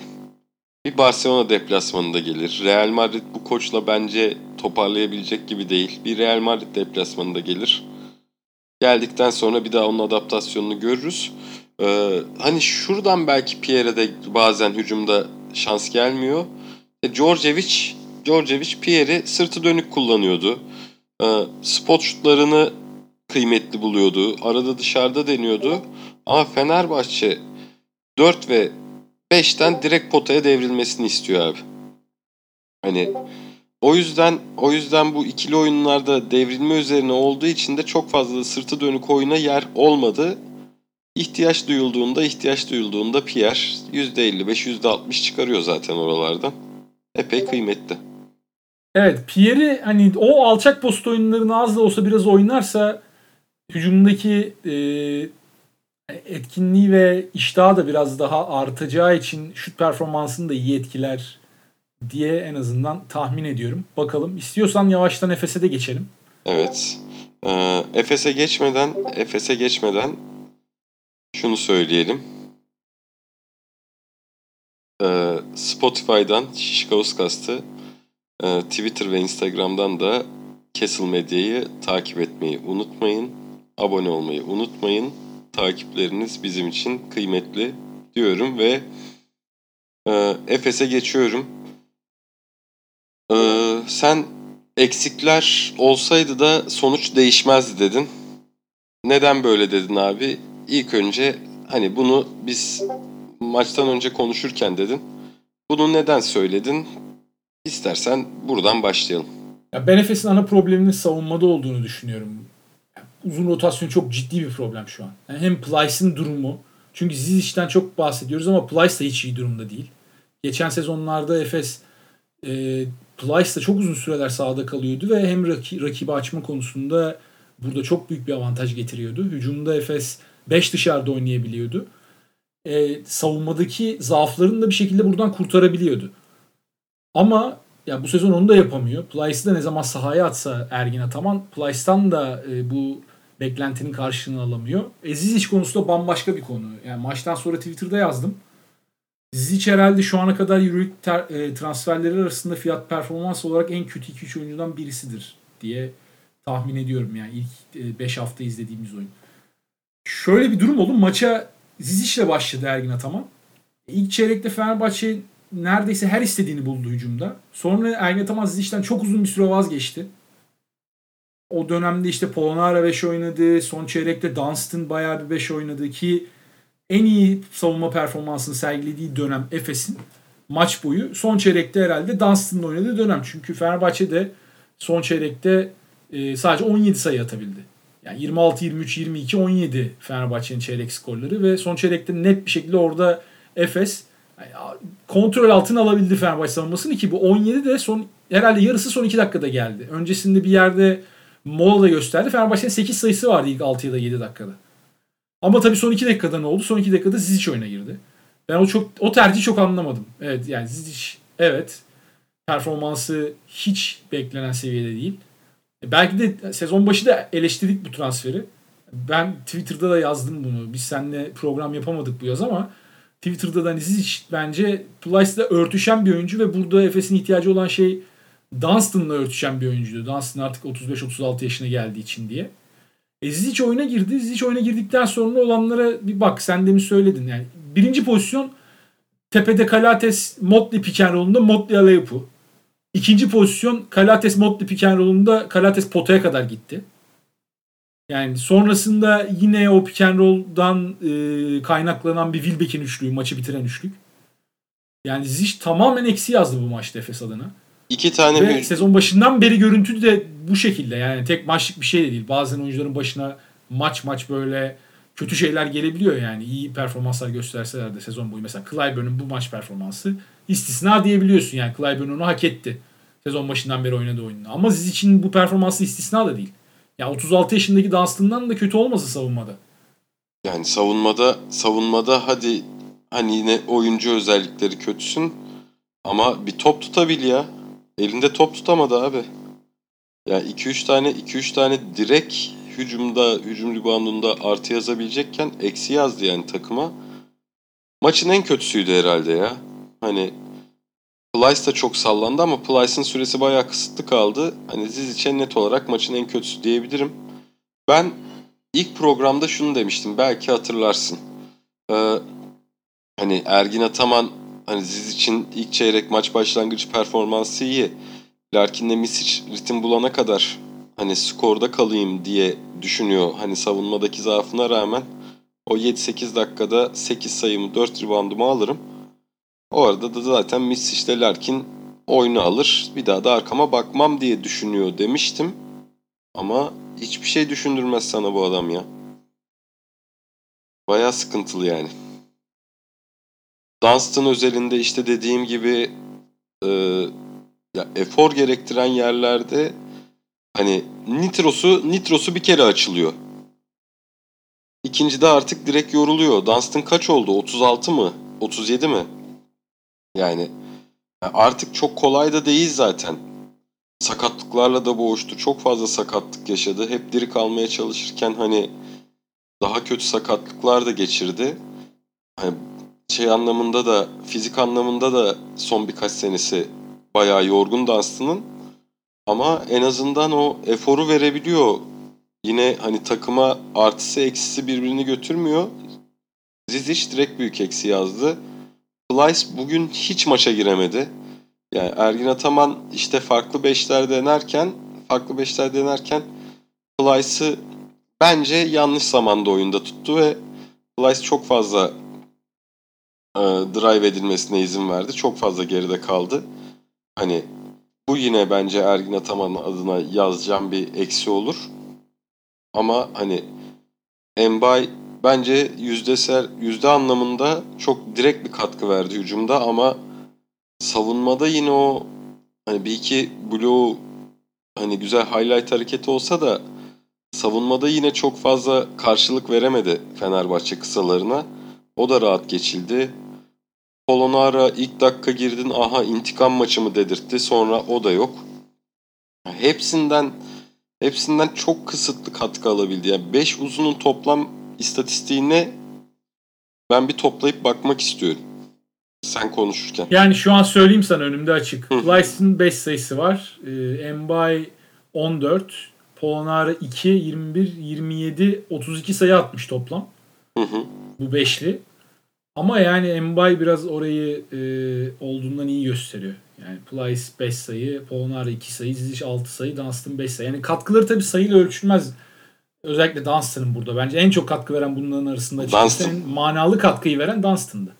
bir Barcelona deplasmanında gelir. Real Madrid bu koçla bence toparlayabilecek gibi değil. Bir Real Madrid deplasmanında gelir. Geldikten sonra bir daha onun adaptasyonunu görürüz. Ee, hani şuradan belki Pierre'e de bazen hücumda şans gelmiyor. E, Djordjevic, Djordjevic Pierre'i sırtı dönük kullanıyordu. e, spot şutlarını kıymetli buluyordu. Arada dışarıda deniyordu. Ama Fenerbahçe 4 ve 5'ten direkt potaya devrilmesini istiyor abi. Hani o yüzden o yüzden bu ikili oyunlarda devrilme üzerine olduğu için de çok fazla sırtı dönük oyuna yer olmadı. İhtiyaç duyulduğunda ihtiyaç duyulduğunda Pierre %55 %60 çıkarıyor zaten oralardan. Epey kıymetli. Evet Pierre'i hani o alçak post oyunlarını az da olsa biraz oynarsa hücumdaki e, etkinliği ve iştahı da biraz daha artacağı için şut performansını da iyi etkiler diye en azından tahmin ediyorum. Bakalım. İstiyorsan yavaştan Efes'e de geçelim. Evet. Ee, Efes'e geçmeden Efes'e geçmeden şunu söyleyelim. Ee, Spotify'dan Şişkaoskast'ı e, Twitter ve Instagram'dan da Castle Medya'yı takip etmeyi unutmayın. Abone olmayı unutmayın. Takipleriniz bizim için kıymetli diyorum ve e, Efes'e geçiyorum. Ee, sen eksikler olsaydı da sonuç değişmezdi dedin. Neden böyle dedin abi? İlk önce hani bunu biz maçtan önce konuşurken dedin. Bunu neden söyledin? İstersen buradan başlayalım. Ya ben Efes'in ana probleminin savunmada olduğunu düşünüyorum. Uzun rotasyon çok ciddi bir problem şu an. Yani hem Plyce'ın durumu. Çünkü Zizic'ten çok bahsediyoruz ama Plyce de hiç iyi durumda değil. Geçen sezonlarda Efes e, Plyce da çok uzun süreler sahada kalıyordu ve hem rak- rakibi açma konusunda burada çok büyük bir avantaj getiriyordu. Hücumda Efes 5 dışarıda oynayabiliyordu. E, savunmadaki zaaflarını da bir şekilde buradan kurtarabiliyordu. Ama ya bu sezon onu da yapamıyor. Plyce'ı da ne zaman sahaya atsa Ergin Ataman, Plyce'tan da e, bu beklentinin karşılığını alamıyor. E, Zizic konusu da bambaşka bir konu. Yani maçtan sonra Twitter'da yazdım. Zizic herhalde şu ana kadar Euroleague ter, e, transferleri arasında fiyat performans olarak en kötü 2-3 oyuncudan birisidir diye tahmin ediyorum yani ilk 5 e, hafta izlediğimiz oyun. Şöyle bir durum oldu. Maça Zizic'le başladı Ergin Ataman. İlk çeyrekte Fenerbahçe neredeyse her istediğini buldu hücumda. Sonra Ergin Ataman Zizic'ten çok uzun bir süre vazgeçti. O dönemde işte Polonara 5 oynadı. Son çeyrekte Dunstan bayağı bir 5 oynadı ki en iyi savunma performansını sergilediği dönem Efes'in maç boyu. Son çeyrekte herhalde Dunstan'ın oynadığı dönem. Çünkü Fenerbahçe de son çeyrekte e, sadece 17 sayı atabildi. Yani 26, 23, 22, 17 Fenerbahçe'nin çeyrek skorları ve son çeyrekte net bir şekilde orada Efes kontrol altına alabildi Fenerbahçe savunmasını ki bu 17 de son herhalde yarısı son 2 dakikada geldi. Öncesinde bir yerde mola da gösterdi. Fenerbahçe'nin 8 sayısı vardı ilk 6 ya da 7 dakikada. Ama tabii son 2 dakikada ne oldu? Son 2 dakikada Zizic oyuna girdi. Ben o çok o tercihi çok anlamadım. Evet yani Zizic evet performansı hiç beklenen seviyede değil. E, belki de sezon başı da eleştirdik bu transferi. Ben Twitter'da da yazdım bunu. Biz seninle program yapamadık bu yaz ama Twitter'da da hani Zizic bence Plyce'la örtüşen bir oyuncu ve burada Efes'in ihtiyacı olan şey Dunstan'la örtüşen bir oyuncuydu. Dunstan artık 35-36 yaşına geldiği için diye. E Zizic oyuna girdi. Zizic oyuna girdikten sonra olanlara bir bak. Sen demin söyledin. Yani birinci pozisyon tepede Kalates Motley pick and roll'unda Motley Aleup'u. İkinci pozisyon Kalates Motley pick and roll'unda Kalates potaya kadar gitti. Yani sonrasında yine o pick and e, kaynaklanan bir Wilbeck'in üçlüğü, maçı bitiren üçlük. Yani Zizic tamamen eksi yazdı bu maçta Efes adına. İki tane Ve bir... sezon başından beri görüntü de bu şekilde. Yani tek maçlık bir şey de değil. Bazen oyuncuların başına maç maç böyle kötü şeyler gelebiliyor yani. iyi performanslar gösterseler de sezon boyu. Mesela Clyburn'un bu maç performansı istisna diyebiliyorsun. Yani Clyburn onu hak etti. Sezon başından beri oynadığı oyununu. Ama Ziz için bu performansı istisna da değil. Ya yani 36 yaşındaki Dunstan'dan da kötü olması savunmada. Yani savunmada savunmada hadi hani yine oyuncu özellikleri kötüsün ama bir top tutabil ya. Elinde top tutamadı abi. Ya 2-3 tane 2-3 tane direkt hücumda, hücum reboundunda artı yazabilecekken eksi yazdı yani takıma. Maçın en kötüsüydü herhalde ya. Hani Plyce da çok sallandı ama Plyce'ın süresi bayağı kısıtlı kaldı. Hani Zizic'e net olarak maçın en kötüsü diyebilirim. Ben ilk programda şunu demiştim. Belki hatırlarsın. Ee, hani Ergin Ataman hani Ziz için ilk çeyrek maç başlangıcı performansı iyi. Larkin'le Misic ritim bulana kadar hani skorda kalayım diye düşünüyor. Hani savunmadaki zaafına rağmen o 7-8 dakikada 8 sayımı 4 reboundumu alırım. O arada da zaten Missic'le Larkin oyunu alır. Bir daha da arkama bakmam diye düşünüyor demiştim. Ama hiçbir şey düşündürmez sana bu adam ya. Baya sıkıntılı yani. Dunstan özelinde işte dediğim gibi e, ya efor gerektiren yerlerde hani nitrosu nitrosu bir kere açılıyor. İkincide artık direkt yoruluyor. Dunstan kaç oldu? 36 mı? 37 mi? Yani artık çok kolay da değil zaten. Sakatlıklarla da boğuştu. Çok fazla sakatlık yaşadı. Hep diri kalmaya çalışırken hani daha kötü sakatlıklar da geçirdi. Hani şey anlamında da fizik anlamında da son birkaç senesi bayağı yorgun Dunstan'ın. Ama en azından o eforu verebiliyor. Yine hani takıma artısı eksisi birbirini götürmüyor. Zizic direkt büyük eksi yazdı. Plyce bugün hiç maça giremedi. Yani Ergin Ataman işte farklı beşler denerken farklı beşler denerken Plyce'ı bence yanlış zamanda oyunda tuttu ve Plyce çok fazla e, drive edilmesine izin verdi. Çok fazla geride kaldı. Hani bu yine bence Ergin Ataman adına yazacağım bir eksi olur. Ama hani Embay bence yüzdesel yüzde anlamında çok direkt bir katkı verdi hücumda ama savunmada yine o hani bir iki bloğu hani güzel highlight hareketi olsa da savunmada yine çok fazla karşılık veremedi Fenerbahçe kısalarına. O da rahat geçildi. Polonara ilk dakika girdin aha intikam maçı mı dedirtti. Sonra o da yok. Hepsinden hepsinden çok kısıtlı katkı alabildi. Yani 5 uzunun toplam istatistiğine ben bir toplayıp bakmak istiyorum. Sen konuşurken. Yani şu an söyleyeyim sana önümde açık. Plyce'ın 5 sayısı var. Ee, Mbay 14. Polonara 2, 21, 27, 32 sayı atmış toplam. Hı hı. Bu beşli. Ama yani Mbay biraz orayı e, olduğundan iyi gösteriyor. Yani Plyce 5 sayı, Polonara 2 sayı, Zizic 6 sayı, Dunstan 5 sayı. Yani katkıları tabii sayıyla ölçülmez. Özellikle Dunstan'ın burada. Bence en çok katkı veren bunların arasında en manalı katkıyı veren Dunstan'dı.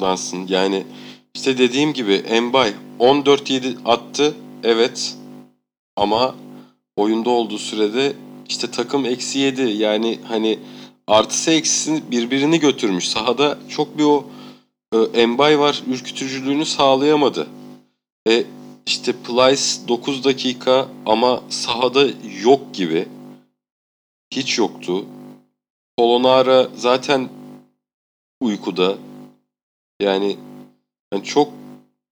Dunstan yani işte dediğim gibi Embay 14-7 attı. Evet. Ama oyunda olduğu sürede işte takım eksi 7 yani hani artısı eksisini birbirini götürmüş. Sahada çok bir o e, Embay var ürkütücülüğünü sağlayamadı. E işte Plyce 9 dakika ama sahada yok gibi. Hiç yoktu. Polonara zaten uykuda. Yani, yani çok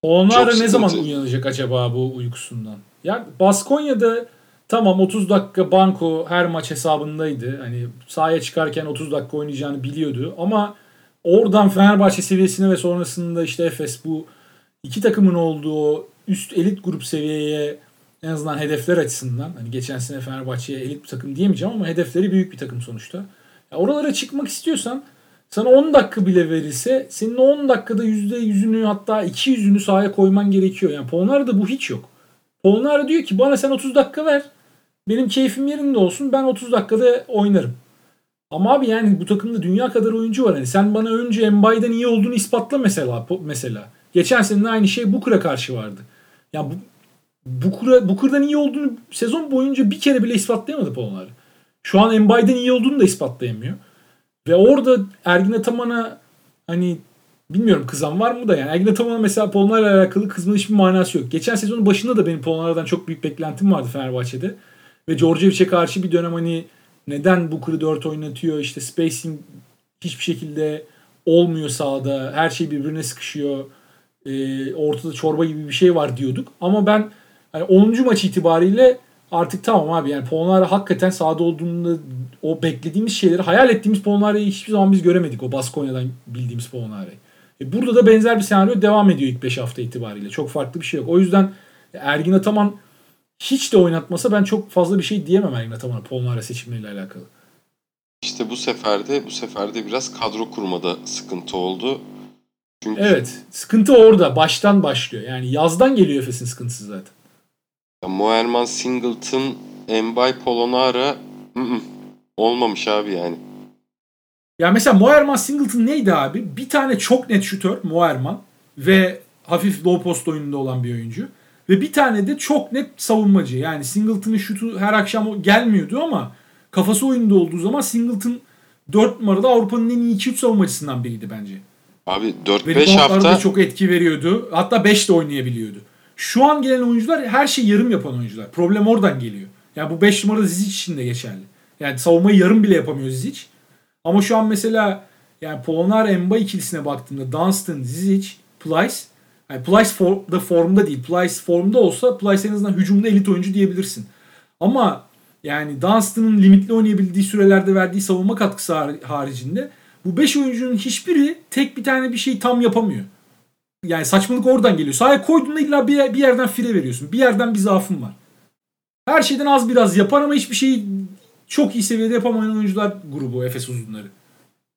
Polonara çok ne zaman uyanacak acaba bu uykusundan? Ya Baskonya'da tamam 30 dakika banko her maç hesabındaydı. Hani sahaya çıkarken 30 dakika oynayacağını biliyordu ama oradan Fenerbahçe seviyesine ve sonrasında işte Efes bu iki takımın olduğu üst elit grup seviyeye en azından hedefler açısından hani geçen sene Fenerbahçe'ye elit bir takım diyemeyeceğim ama hedefleri büyük bir takım sonuçta. Ya oralara çıkmak istiyorsan sana 10 dakika bile verilse senin o 10 dakikada %100'ünü hatta 200'ünü sahaya koyman gerekiyor. Yani Polonar'da bu hiç yok. Polonara diyor ki bana sen 30 dakika ver. Benim keyfim yerinde olsun. Ben 30 dakikada oynarım. Ama abi yani bu takımda dünya kadar oyuncu var. Hani sen bana önce Mbay'den iyi olduğunu ispatla mesela. mesela. Geçen sene aynı şey Booker'a karşı vardı. Ya bu Booker'a Booker'dan iyi olduğunu sezon boyunca bir kere bile ispatlayamadı Polonara. Şu an Mbay'den iyi olduğunu da ispatlayamıyor. Ve orada Ergin Ataman'a hani bilmiyorum kızan var mı da yani Ergin Ataman'a mesela Polonar'la alakalı kızmanın hiçbir manası yok. Geçen sezonun başında da benim Polonar'dan çok büyük beklentim vardı Fenerbahçe'de. Ve Djordjevic'e karşı bir dönem hani neden Booker'ı 4 oynatıyor işte spacing hiçbir şekilde olmuyor sahada. Her şey birbirine sıkışıyor. E, ortada çorba gibi bir şey var diyorduk. Ama ben hani 10. maç itibariyle artık tamam abi yani Polonara hakikaten sahada olduğunda o beklediğimiz şeyleri hayal ettiğimiz Polonara'yı hiçbir zaman biz göremedik o Baskonya'dan bildiğimiz Polonara'yı. E burada da benzer bir senaryo devam ediyor ilk 5 hafta itibariyle. Çok farklı bir şey yok. O yüzden Ergin Ataman hiç de oynatmasa ben çok fazla bir şey diyemem Ergin Ataman'a Polonara seçimleriyle alakalı. İşte bu sefer de bu sefer de biraz kadro kurmada sıkıntı oldu. Çünkü... Evet. Sıkıntı orada. Baştan başlıyor. Yani yazdan geliyor Efes'in sıkıntısı zaten. Moerman, Singleton, Embay Polonara olmamış abi yani. Ya mesela Moerman Singleton neydi abi? Bir tane çok net şutör Moerman ve hafif low post oyununda olan bir oyuncu. Ve bir tane de çok net savunmacı. Yani Singleton'ın şutu her akşam gelmiyordu ama kafası oyunda olduğu zaman Singleton 4 numarada Avrupa'nın en iyi 2-3 savunmacısından biriydi bence. Abi Ve 4-5 reboundlarda hafta da çok etki veriyordu. Hatta 5 de oynayabiliyordu. Şu an gelen oyuncular her şey yarım yapan oyuncular. Problem oradan geliyor. Yani bu 5 numarada Zizic için de geçerli. Yani savunmayı yarım bile yapamıyor Zizic. Ama şu an mesela yani Polonar Emba ikilisine baktığımda Dunstan, Zizic, Plyce yani Plyce for, da formda değil. Plyce formda olsa Plyce en azından hücumda elit oyuncu diyebilirsin. Ama yani Dunstan'ın limitli oynayabildiği sürelerde verdiği savunma katkısı har- haricinde bu 5 oyuncunun hiçbiri tek bir tane bir şeyi tam yapamıyor. Yani saçmalık oradan geliyor. Sahaya koyduğunda illa bir, bir yerden fire veriyorsun. Bir yerden bir zaafın var. Her şeyden az biraz yapar ama hiçbir şeyi çok iyi seviyede yapamayan oyuncular grubu Efes uzunları.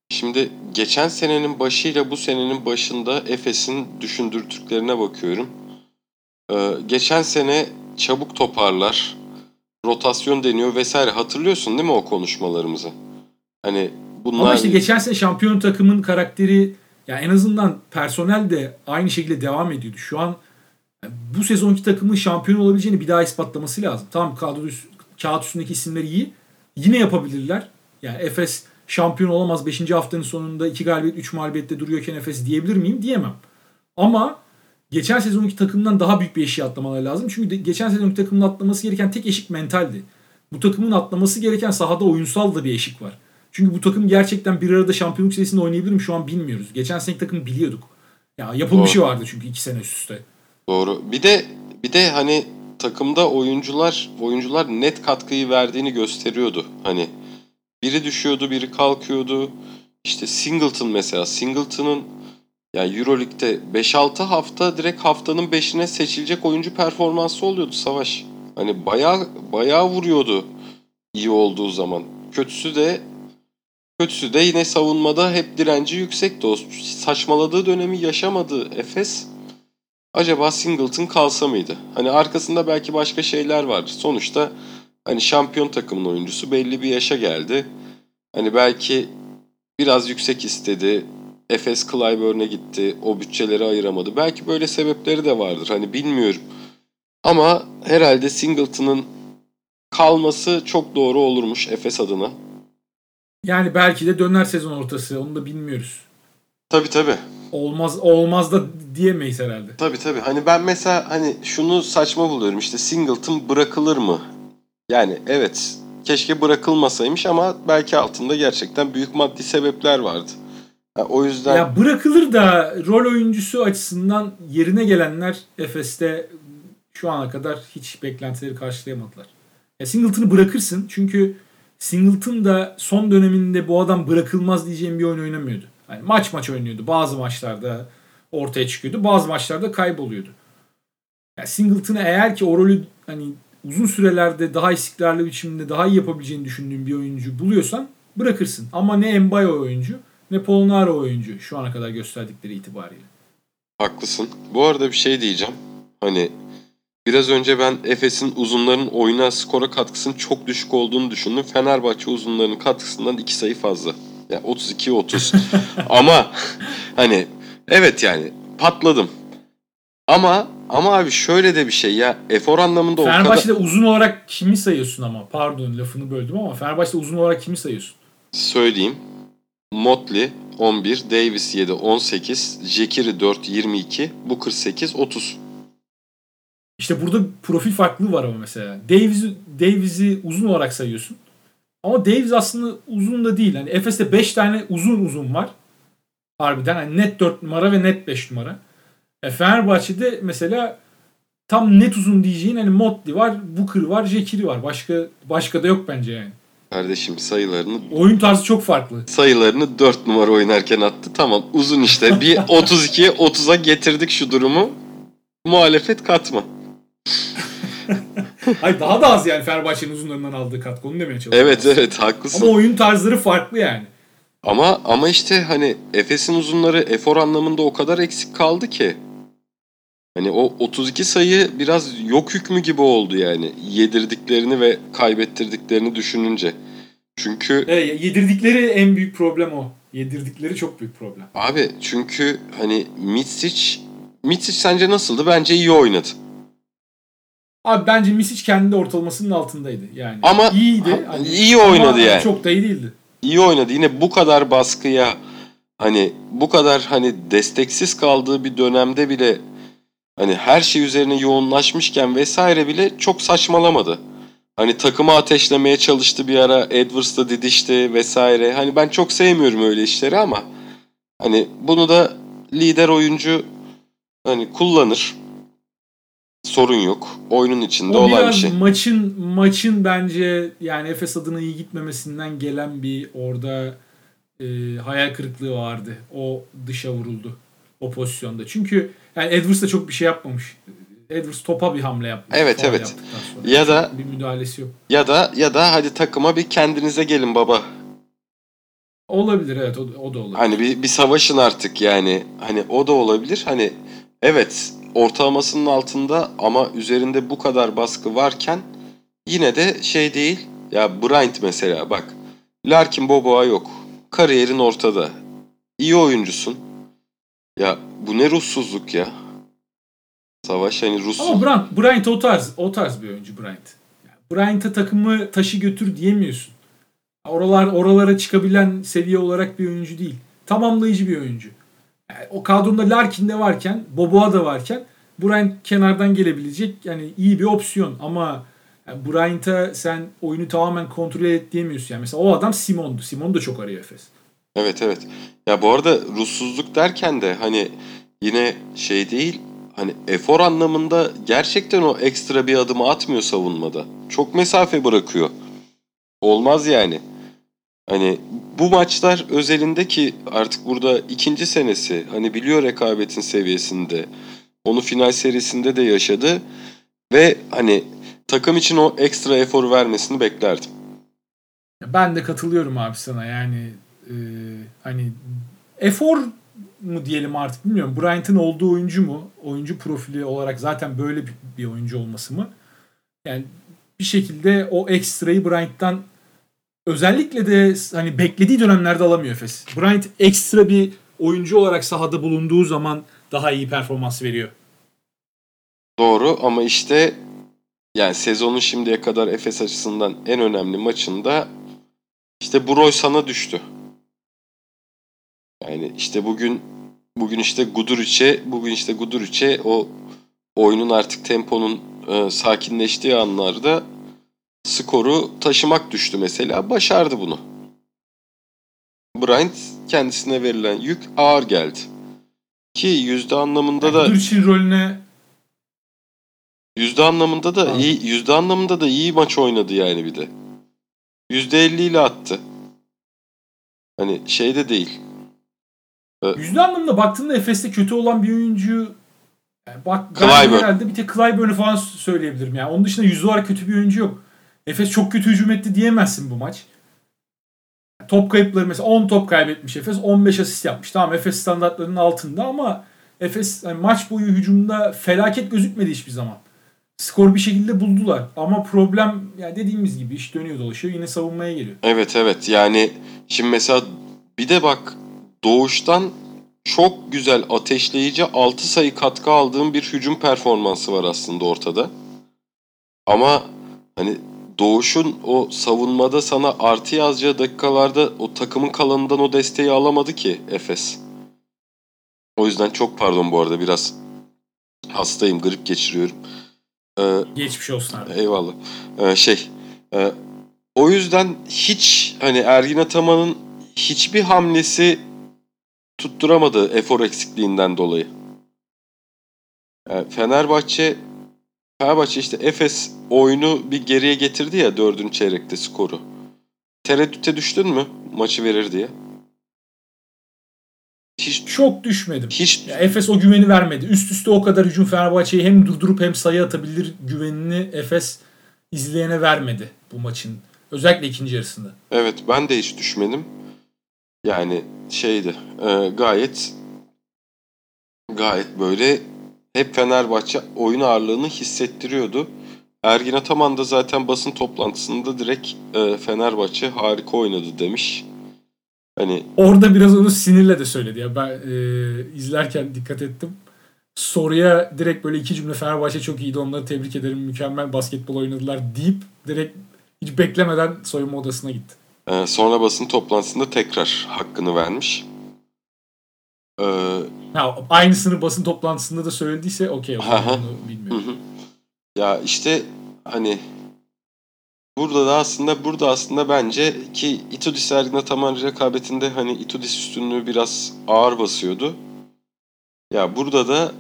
Şimdi geçen senenin başıyla bu senenin başında Efes'in düşündürtüklerine bakıyorum. Ee, geçen sene çabuk toparlar, rotasyon deniyor vesaire. Hatırlıyorsun değil mi o konuşmalarımızı? Hani bunlar Ama işte geçen sene şampiyon takımın karakteri ya en azından personel de aynı şekilde devam ediyordu. Şu an yani bu sezonki takımın şampiyon olabileceğini bir daha ispatlaması lazım. Tamam kadro kağıt üstündeki isimler iyi. Yine yapabilirler. Yani Efes şampiyon olamaz 5. haftanın sonunda 2 galibiyet 3 mağlubiyette duruyorken Efes diyebilir miyim? Diyemem. Ama geçen sezonki takımdan daha büyük bir eşiği atlamaları lazım. Çünkü de- geçen sezonki takımın atlaması gereken tek eşik mentaldi. Bu takımın atlaması gereken sahada oyunsal da bir eşik var. Çünkü bu takım gerçekten bir arada şampiyonluk serisinde oynayabilir mi şu an bilmiyoruz. Geçen seneki takım biliyorduk. Ya yapılmışı Doğru. vardı çünkü iki sene üst üste. Doğru. Bir de bir de hani takımda oyuncular oyuncular net katkıyı verdiğini gösteriyordu. Hani biri düşüyordu, biri kalkıyordu. İşte Singleton mesela. Singleton'ın yani EuroLeague'de 5-6 hafta direkt haftanın 5'ine seçilecek oyuncu performansı oluyordu Savaş. Hani bayağı bayağı vuruyordu iyi olduğu zaman. Kötüsü de kötüsü de yine savunmada hep direnci yüksekti. O saçmaladığı dönemi yaşamadı Efes. Acaba Singleton kalsa mıydı? Hani arkasında belki başka şeyler vardı. Sonuçta hani şampiyon takımın oyuncusu belli bir yaşa geldi. Hani belki biraz yüksek istedi. Efes Clyburn'e gitti. O bütçeleri ayıramadı. Belki böyle sebepleri de vardır. Hani bilmiyorum. Ama herhalde Singleton'ın kalması çok doğru olurmuş Efes adına. Yani belki de döner sezon ortası onu da bilmiyoruz. Tabii tabii. Olmaz olmaz da diyemeyiz herhalde. Tabii tabii. Hani ben mesela hani şunu saçma buluyorum. İşte Singleton bırakılır mı? Yani evet keşke bırakılmasaymış ama belki altında gerçekten büyük maddi sebepler vardı. Ha, o yüzden Ya bırakılır da rol oyuncusu açısından yerine gelenler Efes'te şu ana kadar hiç beklentileri karşılayamadılar. Ya Singleton'ı bırakırsın çünkü Singleton da son döneminde bu adam bırakılmaz diyeceğim bir oyun oynamıyordu. Yani maç maç oynuyordu. Bazı maçlarda ortaya çıkıyordu. Bazı maçlarda kayboluyordu. Ya Singleton'ı eğer ki o rolü hani uzun sürelerde daha istikrarlı biçimde daha iyi yapabileceğini düşündüğün bir oyuncu buluyorsan bırakırsın. Ama ne Embayo oyuncu ne Polonaro oyuncu şu ana kadar gösterdikleri itibariyle. haklısın. Bu arada bir şey diyeceğim. Hani biraz önce ben Efes'in uzunların oyuna skora katkısının çok düşük olduğunu düşündüm. Fenerbahçe uzunlarının katkısından iki sayı fazla. Yani 32-30. ama hani evet yani patladım. Ama ama abi şöyle de bir şey ya efor anlamında o kadar Fenerbahçe'de uzun olarak kimi sayıyorsun ama? Pardon lafını böldüm ama Fenerbahçe'de uzun olarak kimi sayıyorsun? söyleyeyim. Motley 11, Davis 7, 18, Jekiri 4, 22, bu 48, 30. İşte burada profil farklılığı var ama mesela. Davis'i Davis'i uzun olarak sayıyorsun. Ama Davis aslında uzun da değil. Hani Efes'te 5 tane uzun uzun var. Harbiden hani net 4 numara ve net 5 numara. E Fenerbahçe'de mesela tam net uzun diyeceğin hani Motley var, Booker var, Jekiri var. Başka başka da yok bence yani. Kardeşim sayılarını Oyun tarzı çok farklı. sayılarını 4 numara oynarken attı. Tamam uzun işte. Bir 32'ye 30'a getirdik şu durumu. Muhalefet katma. Hayır daha da az yani Fenerbahçe'nin uzunlarından aldığı katkı. Onu demeye çalışıyorum. Evet evet haklısın. Ama oyun tarzları farklı yani. Ama ama işte hani Efes'in uzunları efor anlamında o kadar eksik kaldı ki. Hani o 32 sayı biraz yok hükmü gibi oldu yani. Yedirdiklerini ve kaybettirdiklerini düşününce. Çünkü Evet, yedirdikleri en büyük problem o. Yedirdikleri çok büyük problem. abi çünkü hani Mitsic Mitsic sence nasıldı? Bence iyi oynadı. Abi bence Misic kendi ortalamasının altındaydı yani. Ama- iyiydi. Ha, iyi oynadı ama yani. Çok da iyi değildi. iyi oynadı. Yine bu kadar baskıya hani bu kadar hani desteksiz kaldığı bir dönemde bile hani her şey üzerine yoğunlaşmışken vesaire bile çok saçmalamadı. Hani takımı ateşlemeye çalıştı bir ara Edwards'la didişti vesaire. Hani ben çok sevmiyorum öyle işleri ama hani bunu da lider oyuncu hani kullanır. Sorun yok. Oyunun içinde O olan bir şey. maçın maçın bence yani Efes adına iyi gitmemesinden gelen bir orada e, hayal kırıklığı vardı. O dışa vuruldu o pozisyonda. Çünkü yani Edwards da çok bir şey yapmamış. Edwards topa bir hamle yapmış. Evet, faul evet. Ya da- bir müdahalesi yok. Ya da ya da hadi takıma bir kendinize gelin baba Olabilir evet o, o da olabilir. Hani bir, bir savaşın artık yani. Hani o da olabilir. Hani evet ortalamasının altında ama üzerinde bu kadar baskı varken yine de şey değil. Ya Bryant mesela bak. Larkin Boboa yok. Kariyerin ortada. İyi oyuncusun. Ya bu ne ruhsuzluk ya. Savaş hani ruhsuz. Ama Bryant, Bryant o tarz o tarz bir oyuncu Bryant. Bryant'a takımı taşı götür diyemiyorsun. Oralar oralara çıkabilen seviye olarak bir oyuncu değil. Tamamlayıcı bir oyuncu. Yani o kadronda Larkin de varken, Boboa da varken Bryant kenardan gelebilecek yani iyi bir opsiyon ama yani Bryant'a sen oyunu tamamen kontrol et diyemiyorsun. Yani mesela o adam Simon'du. Simon da çok arıyor Efes. Evet evet. Ya bu arada ruhsuzluk derken de hani yine şey değil hani efor anlamında gerçekten o ekstra bir adımı atmıyor savunmada. Çok mesafe bırakıyor. Olmaz yani. Hani bu maçlar özelinde ki artık burada ikinci senesi hani biliyor rekabetin seviyesinde. Onu final serisinde de yaşadı ve hani takım için o ekstra efor vermesini beklerdim. Ben de katılıyorum abi sana yani e, hani efor mu diyelim artık bilmiyorum. Bryant'ın olduğu oyuncu mu? Oyuncu profili olarak zaten böyle bir, bir oyuncu olması mı? Yani bir şekilde o ekstrayı Bryant'tan özellikle de hani beklediği dönemlerde alamıyor Efes. Bryant ekstra bir oyuncu olarak sahada bulunduğu zaman daha iyi performans veriyor. Doğru ama işte yani sezonun şimdiye kadar Efes açısından en önemli maçında işte bu rol sana düştü. Yani işte bugün bugün işte Guduric'e bugün işte Guduric'e o oyunun artık temponun e, sakinleştiği anlarda skoru taşımak düştü mesela. Başardı bunu. Bryant kendisine verilen yük ağır geldi. Ki yüzde anlamında da Yani için rolüne Yüzde anlamında da Tamam. iyi yüzde anlamında da iyi maç oynadı yani bir de. Yüzde elli ile attı. Hani şey de değil. Yüzde anlamında baktığında Efes'te kötü olan bir oyuncu yani bak ben Clyburn. herhalde bir tek Clyburn'u falan söyleyebilirim yani. Onun dışında yüzde olarak kötü bir oyuncu yok. Efes çok kötü hücum etti diyemezsin bu maç. Top kayıpları mesela 10 top kaybetmiş Efes 15 asist yapmış. Tamam Efes standartlarının altında ama Efes yani maç boyu hücumda felaket gözükmedi hiçbir zaman. Skor bir şekilde buldular. Ama problem yani dediğimiz gibi iş dönüyor dolaşıyor yine savunmaya geliyor. Evet evet yani şimdi mesela bir de bak doğuştan çok güzel ateşleyici 6 sayı katkı aldığım bir hücum performansı var aslında ortada. Ama hani Doğuş'un o savunmada sana artı yazacağı dakikalarda o takımın kalanından o desteği alamadı ki Efes. O yüzden çok pardon bu arada biraz hastayım, grip geçiriyorum. Ee, Geçmiş olsun abi. Eyvallah. Ee, şey, e, o yüzden hiç hani Ergin Ataman'ın hiçbir hamlesi tutturamadı efor eksikliğinden dolayı. Yani Fenerbahçe Fenerbahçe işte Efes oyunu bir geriye getirdi ya dördüncü çeyrekte skoru. Tereddüte düştün mü maçı verir diye? Hiç Çok düşmedim. hiç Ya Efes o güveni vermedi. Üst üste o kadar hücum Fenerbahçe'yi hem durdurup hem sayı atabilir güvenini Efes izleyene vermedi bu maçın. Özellikle ikinci yarısında. Evet ben de hiç düşmedim. Yani şeydi e, gayet gayet böyle hep Fenerbahçe oyun ağırlığını hissettiriyordu. Ergin Ataman da zaten basın toplantısında direkt e, Fenerbahçe harika oynadı demiş. Hani Orada biraz onu sinirle de söyledi ya. Ben e, izlerken dikkat ettim. Soruya direkt böyle iki cümle Fenerbahçe çok iyiydi onları tebrik ederim mükemmel basketbol oynadılar deyip direkt hiç beklemeden soyunma odasına gitti. e, sonra basın toplantısında tekrar hakkını vermiş. E, Ha, aynısını basın toplantısında da söylediyse okey o zaman Aha. onu bilmiyorum. hı. Ya işte hani burada da aslında burada aslında bence ki Itudis Ergin rekabetinde hani Itudis üstünlüğü biraz ağır basıyordu. Ya burada da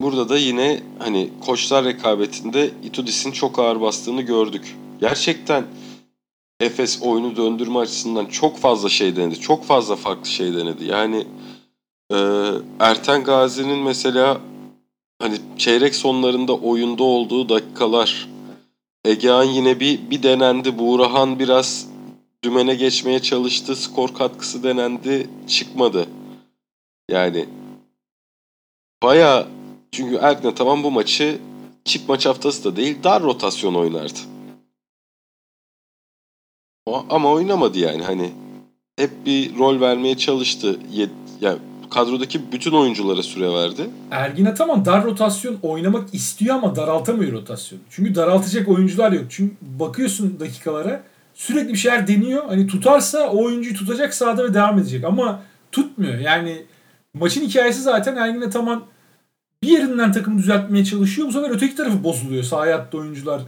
burada da yine hani koçlar rekabetinde Itudis'in çok ağır bastığını gördük. Gerçekten Efes oyunu döndürme açısından çok fazla şey denedi. Çok fazla farklı şey denedi. Yani e, Erten Gazi'nin mesela hani çeyrek sonlarında oyunda olduğu dakikalar Egehan yine bir bir denendi. Buğrahan biraz dümene geçmeye çalıştı. Skor katkısı denendi. Çıkmadı. Yani baya çünkü Ergin tamam bu maçı çift maç haftası da değil dar rotasyon oynardı. O, ama oynamadı yani hani hep bir rol vermeye çalıştı. Yani kadrodaki bütün oyunculara süre verdi. Ergin Ataman dar rotasyon oynamak istiyor ama daraltamıyor rotasyonu. Çünkü daraltacak oyuncular yok. Çünkü bakıyorsun dakikalara sürekli bir şeyler deniyor. Hani tutarsa o oyuncuyu tutacak sahada ve devam edecek. Ama tutmuyor. Yani maçın hikayesi zaten Ergin Ataman bir yerinden takımı düzeltmeye çalışıyor. Bu sefer öteki tarafı bozuluyor. Sahaya attığı oyuncular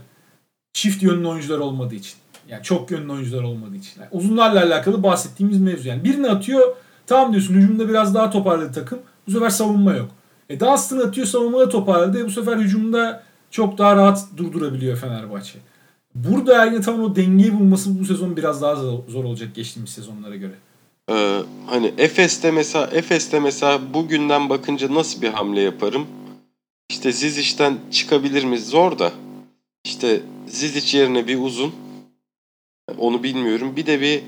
çift yönlü oyuncular olmadığı için. Yani çok yönlü oyuncular olmadığı için. Yani uzunlarla alakalı bahsettiğimiz mevzu. Yani birini atıyor tamam diyorsun hücumda biraz daha toparladı takım. Bu sefer savunma yok. E Dunstan atıyor savunmada toparladı. E, bu sefer hücumda çok daha rahat durdurabiliyor Fenerbahçe. Burada Ergin Ataman o dengeyi bulması bu sezon biraz daha zor olacak geçtiğimiz sezonlara göre. Ee, hani Efes'te mesela Efes'te mesela bugünden bakınca nasıl bir hamle yaparım? İşte Zizic'ten çıkabilir mi? Zor da. İşte Zizic yerine bir uzun. Onu bilmiyorum. Bir de bir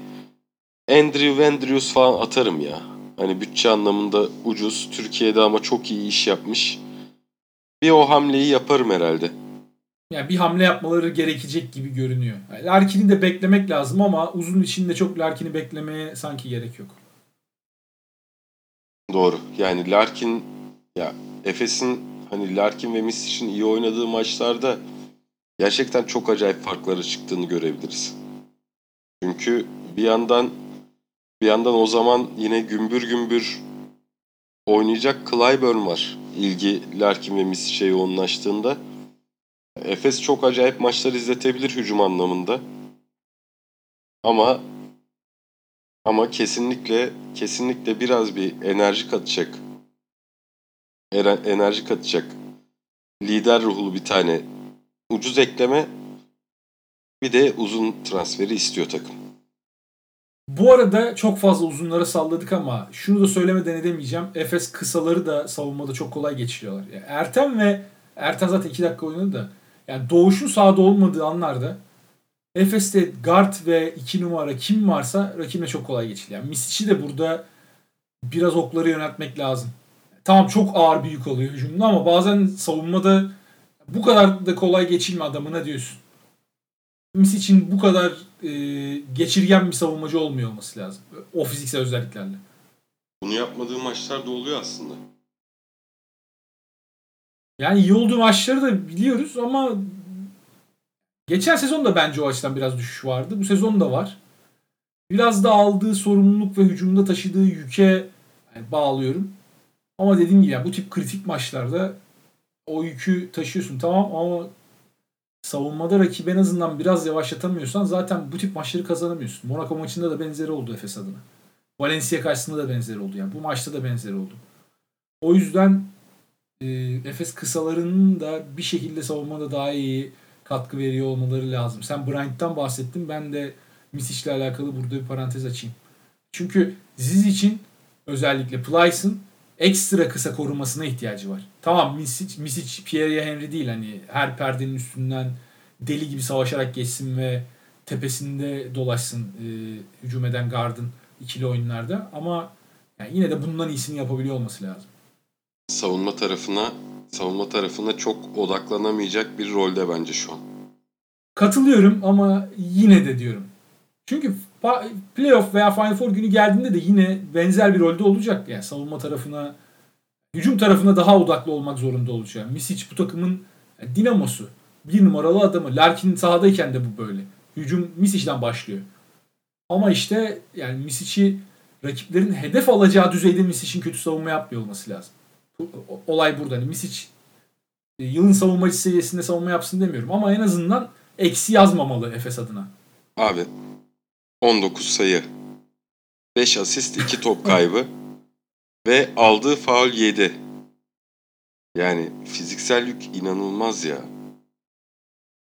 Andrew Andrews falan atarım ya. Hani bütçe anlamında ucuz. Türkiye'de ama çok iyi iş yapmış. Bir o hamleyi yaparım herhalde. Yani bir hamle yapmaları gerekecek gibi görünüyor. Yani Larkin'i de beklemek lazım ama uzun içinde çok Larkin'i beklemeye sanki gerek yok. Doğru. Yani Larkin ya Efes'in hani Larkin ve Misic'in iyi oynadığı maçlarda gerçekten çok acayip farkları çıktığını görebiliriz. Çünkü bir yandan bir yandan o zaman yine gümbür gümbür oynayacak Clyburn var. İlgi Larkin ve Misic'e yoğunlaştığında. Efes çok acayip maçlar izletebilir hücum anlamında. Ama ama kesinlikle kesinlikle biraz bir enerji katacak. Enerji katacak. Lider ruhlu bir tane ucuz ekleme bir de uzun transferi istiyor takım. Bu arada çok fazla uzunlara salladık ama şunu da söylemeden edemeyeceğim. Efes kısaları da savunmada çok kolay geçiriyorlar. Yani Ertem ve Ertem zaten 2 dakika oynadı da yani Doğuş'un sahada olmadığı anlarda Efes'te guard ve 2 numara kim varsa rakibine çok kolay geçiliyor. Yani Misic'i de burada biraz okları yöneltmek lazım. Tamam çok ağır bir yük oluyor hücumda ama bazen savunmada bu kadar da kolay geçilme adamına diyorsun. Misic'in bu kadar e, geçirgen bir savunmacı olmuyor olması lazım. O fiziksel özelliklerle. Bunu yapmadığı maçlar da oluyor aslında. Yani iyi olduğu maçları da biliyoruz ama geçen sezon da bence o açıdan biraz düşüş vardı. Bu sezon da var. Biraz da aldığı sorumluluk ve hücumda taşıdığı yüke yani bağlıyorum. Ama dediğim gibi yani bu tip kritik maçlarda o yükü taşıyorsun tamam ama savunmada rakibi en azından biraz yavaşlatamıyorsan zaten bu tip maçları kazanamıyorsun. Monaco maçında da benzeri oldu Efes adına. Valencia karşısında da benzeri oldu. Yani bu maçta da benzeri oldu. O yüzden e, Efes kısalarının da bir şekilde savunmada daha iyi katkı veriyor olmaları lazım. Sen Bryant'tan bahsettin. Ben de Misic'le alakalı burada bir parantez açayım. Çünkü Ziz için özellikle Plyce'ın ekstra kısa korumasına ihtiyacı var. Tamam Misic, Misic Pierre Henry değil hani her perdenin üstünden deli gibi savaşarak geçsin ve tepesinde dolaşsın e, hücum eden gardın ikili oyunlarda ama yani yine de bundan iyisini yapabiliyor olması lazım. Savunma tarafına savunma tarafına çok odaklanamayacak bir rolde bence şu an. Katılıyorum ama yine de diyorum. Çünkü playoff veya Final Four günü geldiğinde de yine benzer bir rolde olacak. Yani savunma tarafına, hücum tarafına daha odaklı olmak zorunda olacak. Misic bu takımın dinamosu. Bir numaralı adamı. Larkin sahadayken de bu böyle. Hücum Misic'den başlıyor. Ama işte yani Misic'i rakiplerin hedef alacağı düzeyde Misic'in kötü savunma yapmıyor olması lazım. Olay burada. Hani Misic e, yılın savunmacı seviyesinde savunma yapsın demiyorum ama en azından eksi yazmamalı Efes adına. Abi 19 sayı, 5 asist, 2 top kaybı ve aldığı faul 7. Yani fiziksel yük inanılmaz ya.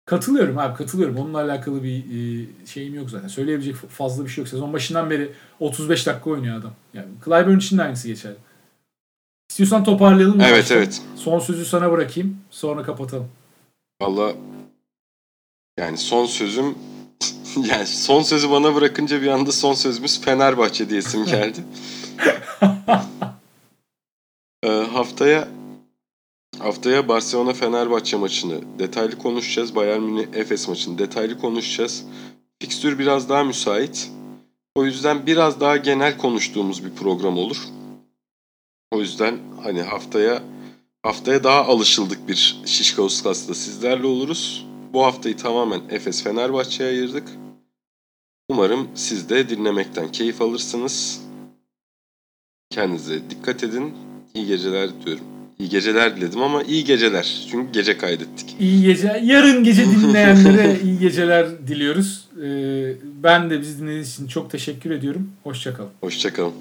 Katılıyorum abi katılıyorum. Onunla alakalı bir e, şeyim yok zaten. Söyleyebilecek fazla bir şey yok. Sezon başından beri 35 dakika oynuyor adam. Yani Clyburn için de aynısı geçerli. İstiyorsan toparlayalım. mı Evet baştan? evet. Son sözü sana bırakayım. Sonra kapatalım. Valla yani son sözüm yani son sözü bana bırakınca bir anda son sözümüz Fenerbahçe diyesim geldi. Ee, haftaya haftaya Barcelona Fenerbahçe maçını detaylı konuşacağız. Bayern Münih Efes maçını detaylı konuşacağız. Fikstür biraz daha müsait. O yüzden biraz daha genel konuştuğumuz bir program olur. O yüzden hani haftaya haftaya daha alışıldık bir Şişka Uskas'ta sizlerle oluruz. Bu haftayı tamamen Efes Fenerbahçe'ye ayırdık. Umarım siz de dinlemekten keyif alırsınız. Kendinize dikkat edin. İyi geceler diyorum. İyi geceler diledim ama iyi geceler. Çünkü gece kaydettik. İyi gece. Yarın gece dinleyenlere iyi geceler diliyoruz. Ee, ben de bizi dinlediğiniz için çok teşekkür ediyorum. Hoşçakalın. Hoşçakalın.